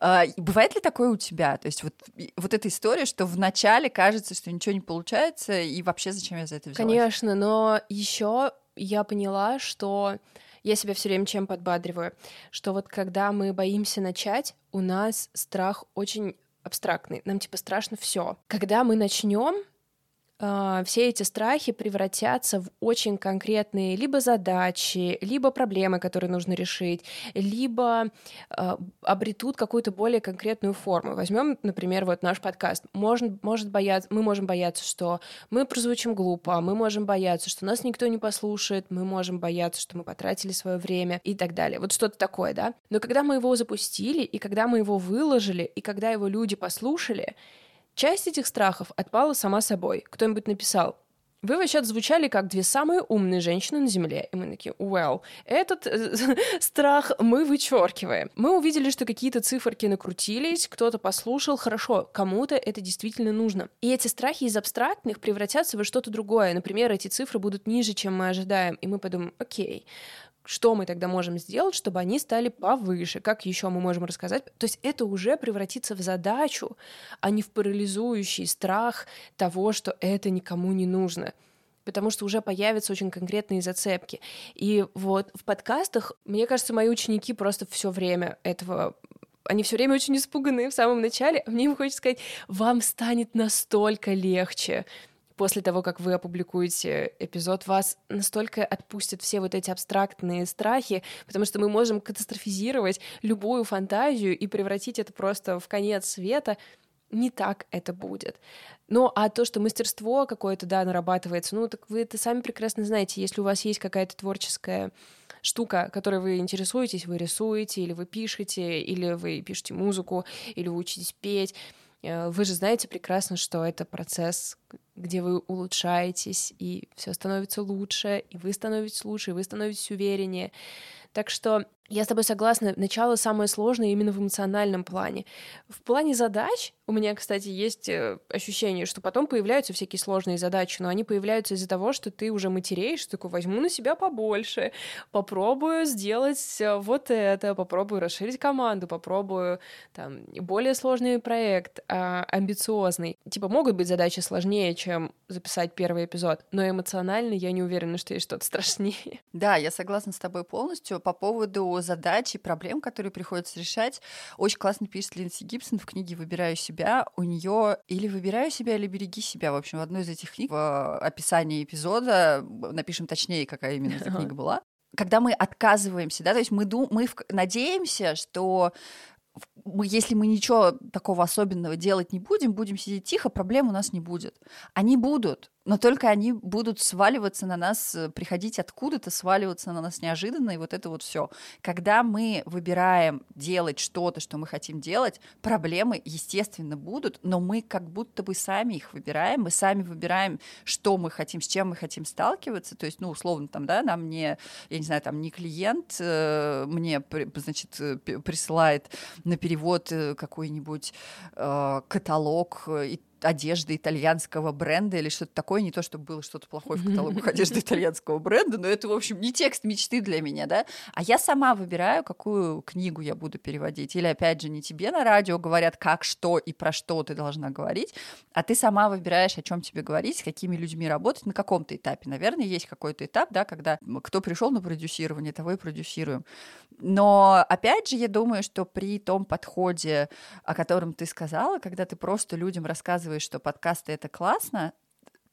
А, бывает ли такое у тебя? То есть вот, вот эта история, что вначале кажется, что ничего не получается, и вообще зачем я за это взялась? Конечно, но еще я поняла, что я себя все время чем подбадриваю, что вот когда мы боимся начать, у нас страх очень абстрактный. Нам типа страшно все. Когда мы начнем, а, все эти страхи превратятся в очень конкретные либо задачи, либо проблемы, которые нужно решить, либо э, обретут какую-то более конкретную форму. Возьмем, например, вот наш подкаст. Может, может бояться, мы можем бояться, что мы прозвучим глупо, мы можем бояться, что нас никто не послушает, мы можем бояться, что мы потратили свое время и так далее. Вот что-то такое, да? Но когда мы его запустили, и когда мы его выложили, и когда его люди послушали, Часть этих страхов отпала сама собой. Кто-нибудь написал, вы вообще звучали как две самые умные женщины на Земле. И мы такие, well, этот э, страх мы вычеркиваем. Мы увидели, что какие-то циферки накрутились, кто-то послушал, хорошо, кому-то это действительно нужно. И эти страхи из абстрактных превратятся во что-то другое. Например, эти цифры будут ниже, чем мы ожидаем. И мы подумаем, окей, что мы тогда можем сделать, чтобы они стали повыше? Как еще мы можем рассказать? То есть это уже превратится в задачу, а не в парализующий страх того, что это никому не нужно потому что уже появятся очень конкретные зацепки. И вот в подкастах, мне кажется, мои ученики просто все время этого они все время очень испуганы в самом начале, а мне им хочется сказать, вам станет настолько легче после того, как вы опубликуете эпизод, вас настолько отпустят все вот эти абстрактные страхи, потому что мы можем катастрофизировать любую фантазию и превратить это просто в конец света, не так это будет. Ну, а то, что мастерство какое-то, да, нарабатывается, ну, так вы это сами прекрасно знаете. Если у вас есть какая-то творческая штука, которой вы интересуетесь, вы рисуете, или вы пишете, или вы пишете музыку, или вы учитесь петь, вы же знаете прекрасно, что это процесс где вы улучшаетесь, и все становится лучше, и вы становитесь лучше, и вы становитесь увереннее. Так что я с тобой согласна, начало самое сложное именно в эмоциональном плане. В плане задач у меня, кстати, есть э, ощущение, что потом появляются всякие сложные задачи, но они появляются из-за того, что ты уже матереешь, такой возьму на себя побольше, попробую сделать э, вот это, попробую расширить команду, попробую там более сложный проект, а, амбициозный. Типа могут быть задачи сложнее, чем записать первый эпизод, но эмоционально я не уверена, что есть что-то страшнее. Да, я согласна с тобой полностью по поводу задач и проблем, которые приходится решать. Очень классно пишет Линдси Гибсон в книге «Выбираю себя». У нее или «Выбираю себя», или «Береги себя». В общем, в одной из этих книг в описании эпизода напишем точнее, какая именно эта книга была когда мы отказываемся, да, то есть мы, дум, мы надеемся, что мы, если мы ничего такого особенного делать не будем, будем сидеть тихо, проблем у нас не будет. Они будут, но только они будут сваливаться на нас, э, приходить откуда-то, сваливаться на нас неожиданно, и вот это вот все. Когда мы выбираем делать что-то, что мы хотим делать, проблемы, естественно, будут, но мы как будто бы сами их выбираем, мы сами выбираем, что мы хотим, с чем мы хотим сталкиваться, то есть, ну, условно, там, да, нам не, я не знаю, там, не клиент э, мне, значит, э, присылает на перевод э, какой-нибудь э, каталог и одежды итальянского бренда или что-то такое, не то, чтобы было что-то плохое в каталогах одежды итальянского бренда, но это, в общем, не текст мечты для меня, да, а я сама выбираю, какую книгу я буду переводить, или, опять же, не тебе на радио говорят, как, что и про что ты должна говорить, а ты сама выбираешь, о чем тебе говорить, с какими людьми работать на каком-то этапе. Наверное, есть какой-то этап, да, когда кто пришел на продюсирование, того и продюсируем. Но, опять же, я думаю, что при том подходе, о котором ты сказала, когда ты просто людям рассказываешь рассказываешь, что подкасты это классно,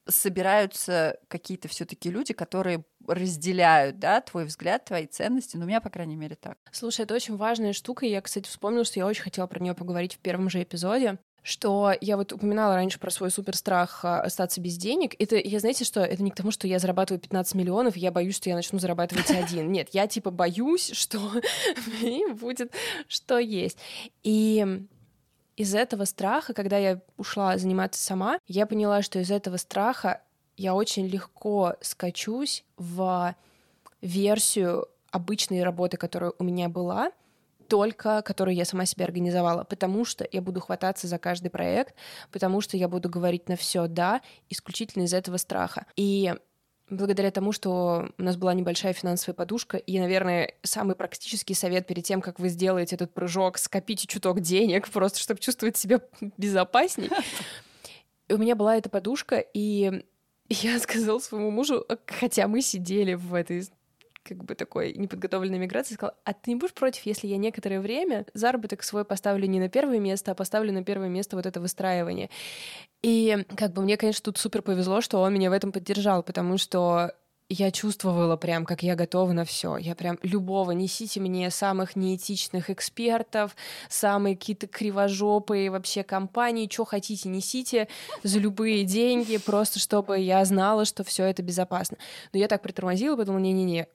собираются какие-то все-таки люди, которые разделяют, да, твой взгляд, твои ценности. Ну, у меня, по крайней мере, так. Слушай, это очень важная штука. Я, кстати, вспомнила, что я очень хотела про нее поговорить в первом же эпизоде что я вот упоминала раньше про свой супер страх а, остаться без денег. Это, я знаете, что это не к тому, что я зарабатываю 15 миллионов, и я боюсь, что я начну зарабатывать один. Нет, я типа боюсь, что будет что есть. И из этого страха, когда я ушла заниматься сама, я поняла, что из этого страха я очень легко скачусь в версию обычной работы, которая у меня была, только которую я сама себе организовала, потому что я буду хвататься за каждый проект, потому что я буду говорить на все да, исключительно из этого страха. И благодаря тому, что у нас была небольшая финансовая подушка, и, наверное, самый практический совет перед тем, как вы сделаете этот прыжок, скопите чуток денег, просто чтобы чувствовать себя безопасней. у меня была эта подушка, и я сказала своему мужу, хотя мы сидели в этой как бы такой неподготовленной миграции, сказала, а ты не будешь против, если я некоторое время заработок свой поставлю не на первое место, а поставлю на первое место вот это выстраивание. И как бы мне, конечно, тут супер повезло, что он меня в этом поддержал, потому что я чувствовала прям, как я готова на все. Я прям любого, несите мне самых неэтичных экспертов, самые какие-то кривожопые вообще компании, что хотите, несите за любые деньги, просто чтобы я знала, что все это безопасно. Но я так притормозила, подумала, не-не-не,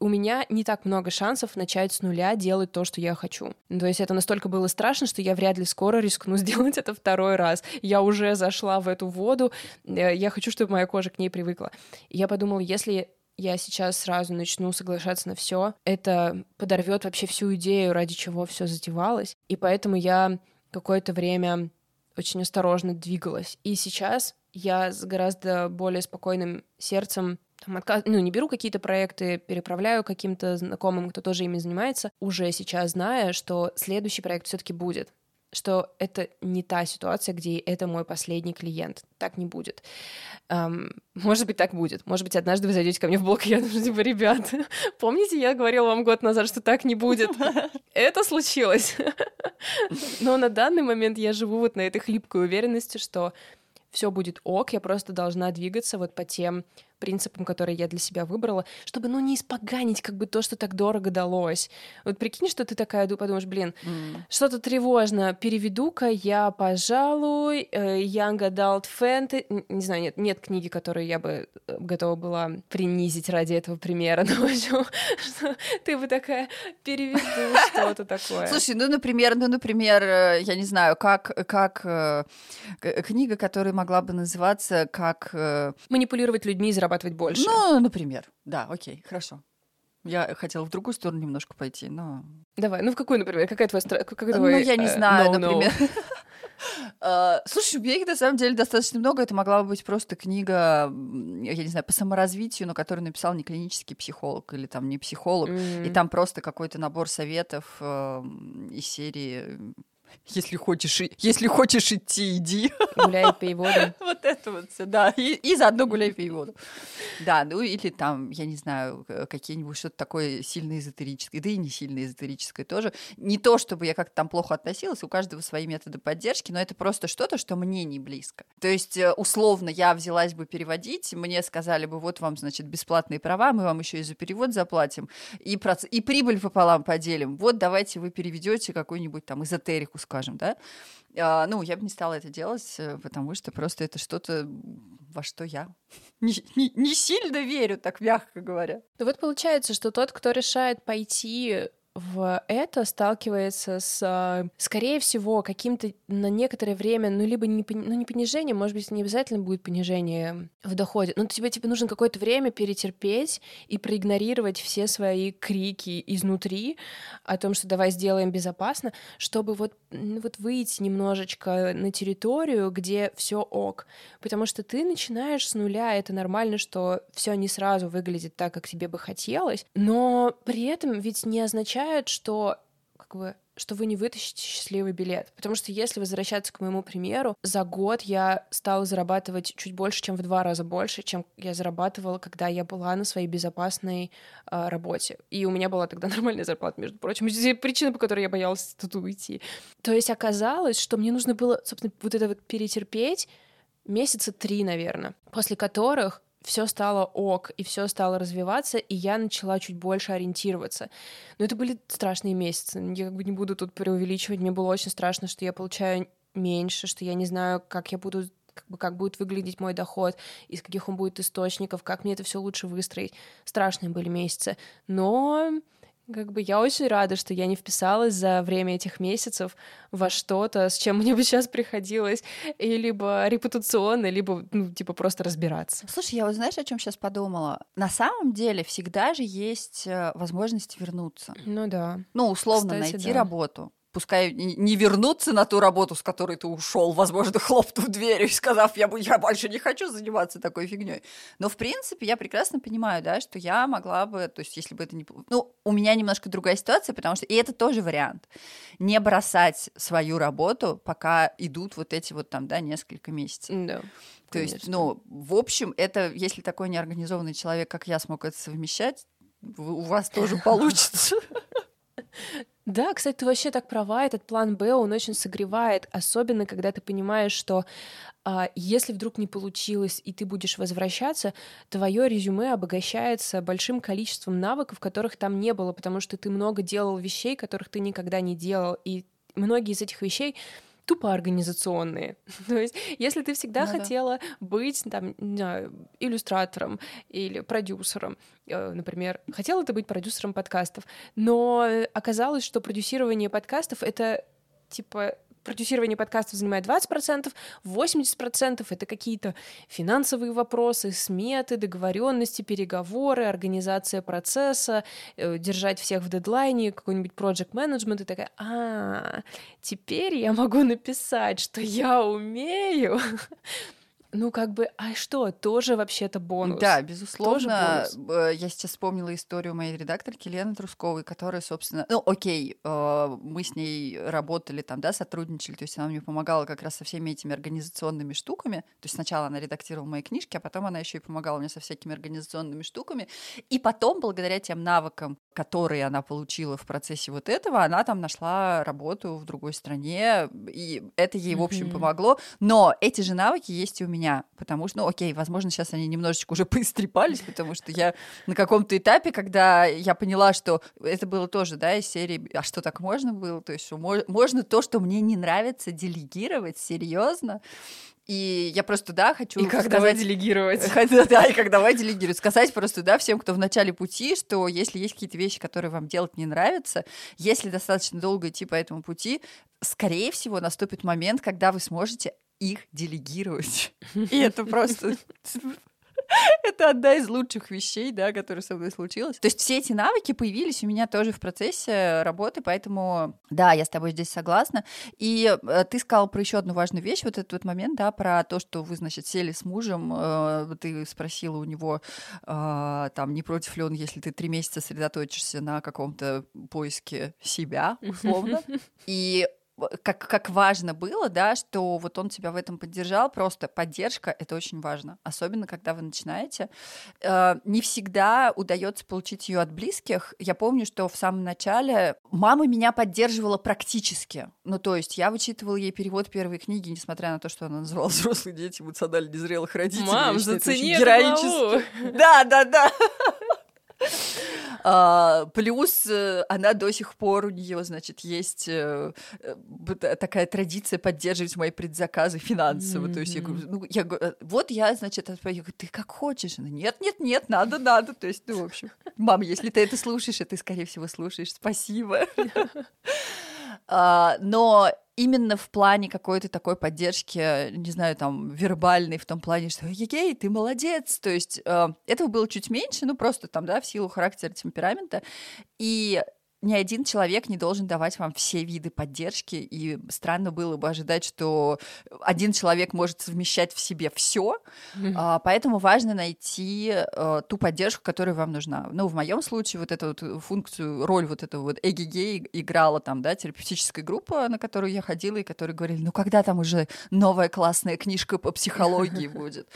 у меня не так много шансов начать с нуля делать то, что я хочу. То есть это настолько было страшно, что я вряд ли скоро рискну сделать это второй раз. Я уже зашла в эту воду, э, я хочу, чтобы моя кожа к ней привыкла. И я подумала, если я сейчас сразу начну соглашаться на все, это подорвет вообще всю идею, ради чего все затевалось. И поэтому я какое-то время очень осторожно двигалась. И сейчас я с гораздо более спокойным сердцем отказ... ну, не беру какие-то проекты, переправляю каким-то знакомым, кто тоже ими занимается, уже сейчас зная, что следующий проект все-таки будет что это не та ситуация, где это мой последний клиент. Так не будет. Um, может быть, так будет. Может быть, однажды вы зайдете ко мне в блог, и я думаю, типа, ребят, помните, я говорила вам год назад, что так не будет? Это случилось. Но на данный момент я живу вот на этой хлипкой уверенности, что все будет ок, я просто должна двигаться вот по тем принципам, которые я для себя выбрала, чтобы, ну, не испоганить как бы то, что так дорого далось. Вот прикинь, что ты такая подумаешь, блин, mm. что-то тревожно, переведу-ка я, пожалуй, э, Young Adult Fantasy, не знаю, нет, нет книги, которую я бы э, готова была принизить ради этого примера, но, в общем, что ты бы такая, переведу что-то такое. Слушай, ну, например, ну, например, э, я не знаю, как, как книга, которая могла бы называться как... Манипулировать людьми из зарабатывать больше. Ну, например. Да, окей, хорошо. Я хотела в другую сторону немножко пойти, но... Давай, ну в какую, например? Какая твоя... Стра... Какой твой, ну, я не э, знаю, no, например. Uh, слушай, у меня их на самом деле достаточно много. Это могла бы быть просто книга, я не знаю, по саморазвитию, но которую написал не клинический психолог или там не психолог. Mm-hmm. И там просто какой-то набор советов uh, из серии если хочешь, если хочешь идти, иди. Гуляй, пей воду. Вот это вот все, да. И, и заодно гуляй, пей воду. Да, ну или там, я не знаю, какие-нибудь что-то такое сильно эзотерическое, да и не сильно эзотерическое тоже. Не то, чтобы я как-то там плохо относилась, у каждого свои методы поддержки, но это просто что-то, что мне не близко. То есть, э, условно, я взялась бы переводить, мне сказали бы, вот вам, значит, бесплатные права, мы вам еще и за перевод заплатим, и, проц... и прибыль пополам поделим. Вот давайте вы переведете какую-нибудь там эзотерику, скажем, да, а, ну, я бы не стала это делать, э, потому что просто это что-то, во что я не, не, не сильно верю, так мягко говоря. Ну вот получается, что тот, кто решает пойти в это сталкивается с, а, скорее всего, каким-то на некоторое время, ну, либо не, ну, не понижение, может быть, не обязательно будет понижение в доходе, но тебе, тебе нужно какое-то время перетерпеть и проигнорировать все свои крики изнутри о том, что давай сделаем безопасно, чтобы вот, вот выйти немножечко на территорию, где все ок. Потому что ты начинаешь с нуля, это нормально, что все не сразу выглядит так, как тебе бы хотелось, но при этом ведь не означает, означает, что как бы что вы не вытащите счастливый билет. Потому что если возвращаться к моему примеру, за год я стала зарабатывать чуть больше, чем в два раза больше, чем я зарабатывала, когда я была на своей безопасной э, работе. И у меня была тогда нормальная зарплата, между прочим. Причина, по которой я боялась тут уйти. То есть оказалось, что мне нужно было, собственно, вот это вот перетерпеть месяца три, наверное, после которых все стало ок, и все стало развиваться, и я начала чуть больше ориентироваться. Но это были страшные месяцы. Я как бы не буду тут преувеличивать. Мне было очень страшно, что я получаю меньше, что я не знаю, как я буду как, бы, как будет выглядеть мой доход, из каких он будет источников, как мне это все лучше выстроить. Страшные были месяцы. Но как бы я очень рада, что я не вписалась за время этих месяцев во что-то, с чем мне бы сейчас приходилось и либо репутационно, либо, ну, типа, просто разбираться. Слушай, я вот знаешь, о чем сейчас подумала? На самом деле всегда же есть э, возможность вернуться. Ну да. Ну, условно, Кстати, найти да. работу пускай не вернуться на ту работу, с которой ты ушел, возможно, хлопнув дверью и сказав, я, я больше не хочу заниматься такой фигней. Но, в принципе, я прекрасно понимаю, да, что я могла бы, то есть, если бы это не... Ну, у меня немножко другая ситуация, потому что... И это тоже вариант. Не бросать свою работу, пока идут вот эти вот там, да, несколько месяцев. Да. То конечно. есть, ну, в общем, это, если такой неорганизованный человек, как я, смог это совмещать, у вас тоже получится. Да, кстати, ты вообще так права, этот план Б, он очень согревает, особенно когда ты понимаешь, что а, если вдруг не получилось, и ты будешь возвращаться, твое резюме обогащается большим количеством навыков, которых там не было, потому что ты много делал вещей, которых ты никогда не делал, и многие из этих вещей тупо организационные. То есть, если ты всегда ну, хотела да. быть там, иллюстратором или продюсером, э, например, хотела ты быть продюсером подкастов, но оказалось, что продюсирование подкастов это типа продюсирование подкастов занимает 20%, 80% это какие-то финансовые вопросы, сметы, договоренности, переговоры, организация процесса, э, держать всех в дедлайне, какой-нибудь project management, и такая, а, теперь я могу написать, что я умею ну, как бы, а что, тоже вообще-то бонус. Да, безусловно. Бонус. Я сейчас вспомнила историю моей редакторки Лены Трусковой, которая, собственно, ну, окей, э, мы с ней работали там, да, сотрудничали, то есть она мне помогала как раз со всеми этими организационными штуками. То есть сначала она редактировала мои книжки, а потом она еще и помогала мне со всякими организационными штуками. И потом, благодаря тем навыкам, которые она получила в процессе вот этого, она там нашла работу в другой стране, и это ей, в общем, помогло. Но эти же навыки есть и у меня меня, потому что, ну, окей, возможно, сейчас они немножечко уже поистрепались, потому что я на каком-то этапе, когда я поняла, что это было тоже, да, из серии, а что так можно было, то есть можно то, что мне не нравится, делегировать, серьезно, и я просто, да, хочу И как сказать... давай делегировать. Да, и как давай делегировать. Сказать просто, да, всем, кто в начале пути, что если есть какие-то вещи, которые вам делать не нравятся, если достаточно долго идти по этому пути, скорее всего, наступит момент, когда вы сможете их делегировать. И это просто это одна из лучших вещей, да, которая со мной случилась. То есть все эти навыки появились у меня тоже в процессе работы, поэтому, да, я с тобой здесь согласна. И э, ты сказал про еще одну важную вещь, вот этот вот момент, да, про то, что вы, значит, сели с мужем, э, ты спросила у него, э, там, не против ли он, если ты три месяца сосредоточишься на каком-то поиске себя, условно. И как, как важно было, да, что вот он тебя в этом поддержал, просто поддержка — это очень важно, особенно когда вы начинаете. Э, не всегда удается получить ее от близких. Я помню, что в самом начале мама меня поддерживала практически. Ну, то есть я вычитывала ей перевод первой книги, несмотря на то, что она называла «Взрослые дети эмоционально незрелых родителей». Мам, зацени героически. Да, да, да. А, плюс э, она до сих пор, у нее, значит, есть э, э, такая традиция поддерживать мои предзаказы финансово. Mm-hmm. То есть я говорю, ну, я говорю, вот я, значит, я говорю, ты как хочешь. Она, нет, нет, нет, надо, надо. То есть, ну, в общем, мам, если ты это слушаешь, а ты, скорее всего, слушаешь, спасибо. А, но именно в плане какой-то такой поддержки, не знаю, там, вербальной, в том плане, что «Егей, ты молодец!» То есть э, этого было чуть меньше, ну, просто там, да, в силу характера, темперамента. И ни один человек не должен давать вам все виды поддержки, и странно было бы ожидать, что один человек может совмещать в себе все, mm-hmm. а, поэтому важно найти а, ту поддержку, которая вам нужна. Ну, в моем случае вот эту вот функцию, роль вот этого вот эгигей играла там, да, терапевтическая группа, на которую я ходила, и которые говорили, ну, когда там уже новая классная книжка по психологии будет?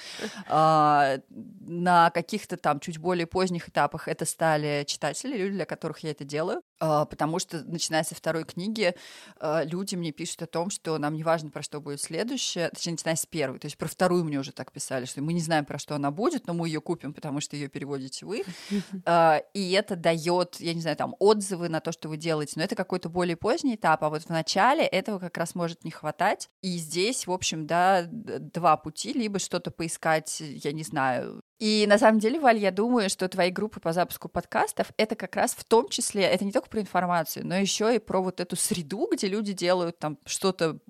А, на каких-то там чуть более поздних этапах это стали читатели, люди, для которых я это делаю. А, потому что, начиная со второй книги, а, люди мне пишут о том, что нам не важно, про что будет следующее, точнее, начиная с первой. То есть про вторую мне уже так писали, что мы не знаем, про что она будет, но мы ее купим, потому что ее переводите вы. А, и это дает, я не знаю, там отзывы на то, что вы делаете, но это какой-то более поздний этап, а вот в начале этого как раз может не хватать. И здесь, в общем, да, два пути, либо что-то поискать, я не знаю, и на самом деле, Валь, я думаю, что твои группы по запуску подкастов это как раз в том числе, это не только про информацию, но еще и про вот эту среду, где люди делают там что-то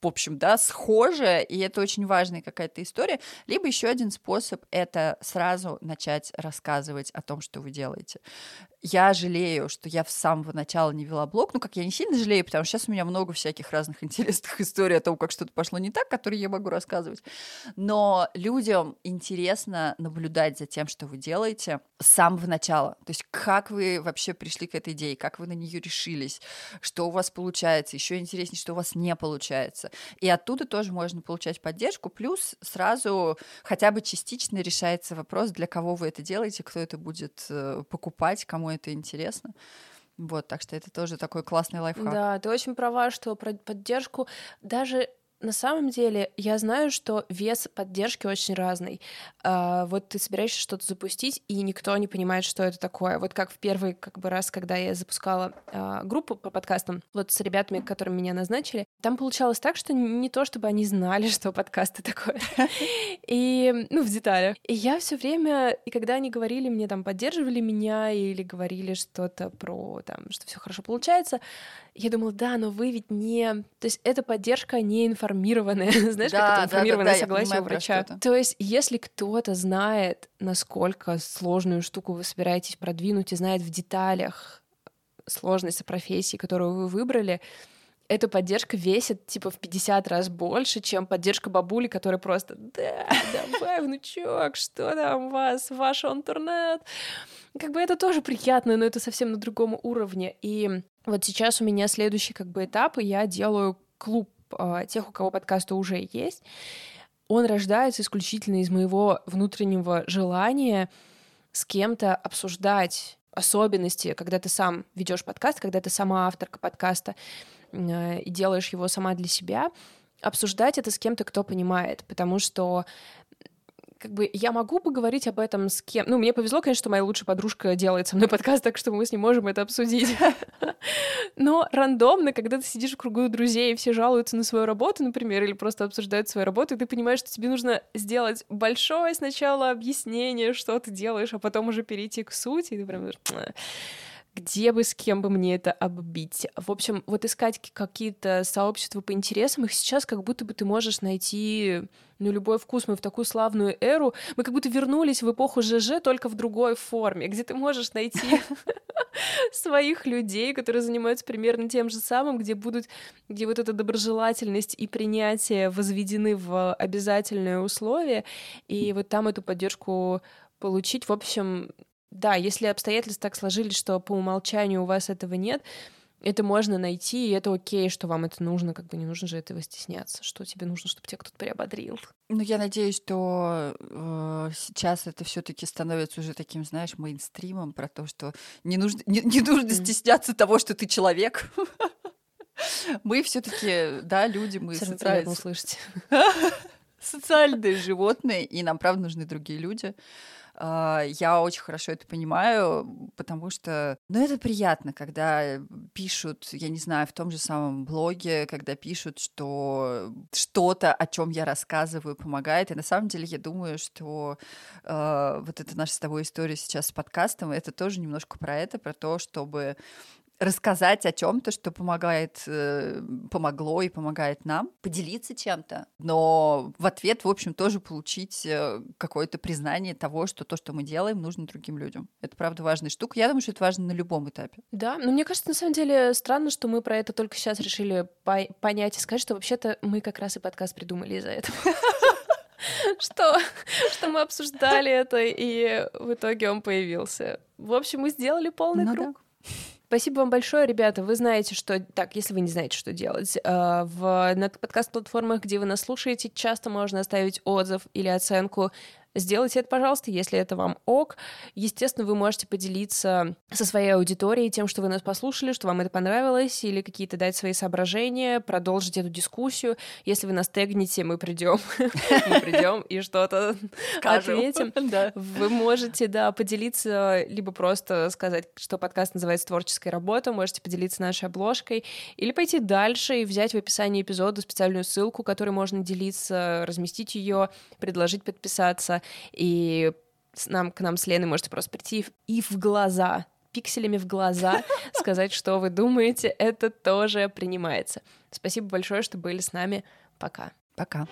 в общем, да, схожее, и это очень важная какая-то история. Либо еще один способ — это сразу начать рассказывать о том, что вы делаете. Я жалею, что я с самого начала не вела блог. Ну, как я не сильно жалею, потому что сейчас у меня много всяких разных интересных историй о том, как что-то пошло не так, которые я могу рассказывать. Но людям интересно наблюдать за тем, что вы делаете с самого начала. То есть как вы вообще пришли к этой идее, как вы на нее решились, что у вас получается. Еще интереснее, что у вас не получается. И оттуда тоже можно получать поддержку. Плюс сразу хотя бы частично решается вопрос, для кого вы это делаете, кто это будет э, покупать, кому это интересно. Вот, так что это тоже такой классный лайфхак. Да, ты очень права, что про поддержку даже на самом деле я знаю, что вес поддержки очень разный. А, вот ты собираешься что-то запустить, и никто не понимает, что это такое. Вот как в первый как бы, раз, когда я запускала а, группу по подкастам, вот с ребятами, которым меня назначили, там получалось так, что не то, чтобы они знали, что подкасты такое. И, ну, в деталях. И я все время, и когда они говорили мне, там, поддерживали меня или говорили что-то про, там, что все хорошо получается, я думала, да, но вы ведь не... То есть эта поддержка не информированная, знаешь, да, как это информированное да, да, согласие у врача. То есть если кто-то знает, насколько сложную штуку вы собираетесь продвинуть и знает в деталях сложность профессии, которую вы выбрали, эта поддержка весит типа в 50 раз больше, чем поддержка бабули, которая просто «Да, давай, внучок, что там у вас, ваш интернет?» Как бы это тоже приятно, но это совсем на другом уровне. И вот сейчас у меня следующий как бы этап, и я делаю клуб тех, у кого подкасты уже есть. Он рождается исключительно из моего внутреннего желания с кем-то обсуждать особенности, когда ты сам ведешь подкаст, когда ты сама авторка подкаста, Э, и делаешь его сама для себя, обсуждать это с кем-то, кто понимает, потому что как бы я могу поговорить об этом с кем... Ну, мне повезло, конечно, что моя лучшая подружка делает со мной подкаст, так что мы с ней можем это обсудить. Но рандомно, когда ты сидишь в кругу друзей, и все жалуются на свою работу, например, или просто обсуждают свою работу, и ты понимаешь, что тебе нужно сделать большое сначала объяснение, что ты делаешь, а потом уже перейти к сути, и ты прям где бы, с кем бы мне это оббить. В общем, вот искать какие-то сообщества по интересам, их сейчас как будто бы ты можешь найти ну, любой вкус. Мы в такую славную эру, мы как будто вернулись в эпоху ЖЖ, только в другой форме, где ты можешь найти своих людей, которые занимаются примерно тем же самым, где будут, где вот эта доброжелательность и принятие возведены в обязательное условие, и вот там эту поддержку получить. В общем, да, если обстоятельства так сложились, что по умолчанию у вас этого нет, это можно найти, и это окей, что вам это нужно, как бы не нужно же этого стесняться, что тебе нужно, чтобы тебя кто-то приободрил. Ну, я надеюсь, что э, сейчас это все-таки становится уже таким, знаешь, мейнстримом про то, что не нужно, не, не нужно mm. стесняться того, что ты человек. Мы все-таки, да, люди, мы социальные. Социальные животные, и нам, правда, нужны другие люди. А, я очень хорошо это понимаю, потому что, ну, это приятно, когда пишут, я не знаю, в том же самом блоге, когда пишут, что что-то, о чем я рассказываю, помогает. И на самом деле я думаю, что э, вот эта наша с тобой история сейчас с подкастом, это тоже немножко про это, про то, чтобы рассказать о чем-то, что помогает, э, помогло и помогает нам, поделиться чем-то, но в ответ, в общем, тоже получить э, какое-то признание того, что то, что мы делаем, нужно другим людям. Это, правда, важная штука. Я думаю, что это важно на любом этапе. Да, но мне кажется, на самом деле странно, что мы про это только сейчас решили по- понять и сказать, что вообще-то мы как раз и подкаст придумали из-за этого что, что мы обсуждали это, и в итоге он появился. В общем, мы сделали полный ну, круг. Да. Спасибо вам большое, ребята. Вы знаете, что... Так, если вы не знаете, что делать, э, в, на подкаст-платформах, где вы нас слушаете, часто можно оставить отзыв или оценку. Сделайте это, пожалуйста, если это вам ок. Естественно, вы можете поделиться со своей аудиторией тем, что вы нас послушали, что вам это понравилось, или какие-то дать свои соображения, продолжить эту дискуссию. Если вы нас тегните, мы придем, мы придем и что-то ответим. Вы можете, да, поделиться, либо просто сказать, что подкаст называется «Творческая работа», можете поделиться нашей обложкой, или пойти дальше и взять в описании эпизода специальную ссылку, которой можно делиться, разместить ее, предложить подписаться, и с нам, к нам с Леной можете просто прийти и в глаза, пикселями в глаза, сказать, что вы думаете, это тоже принимается. Спасибо большое, что были с нами. Пока. Пока.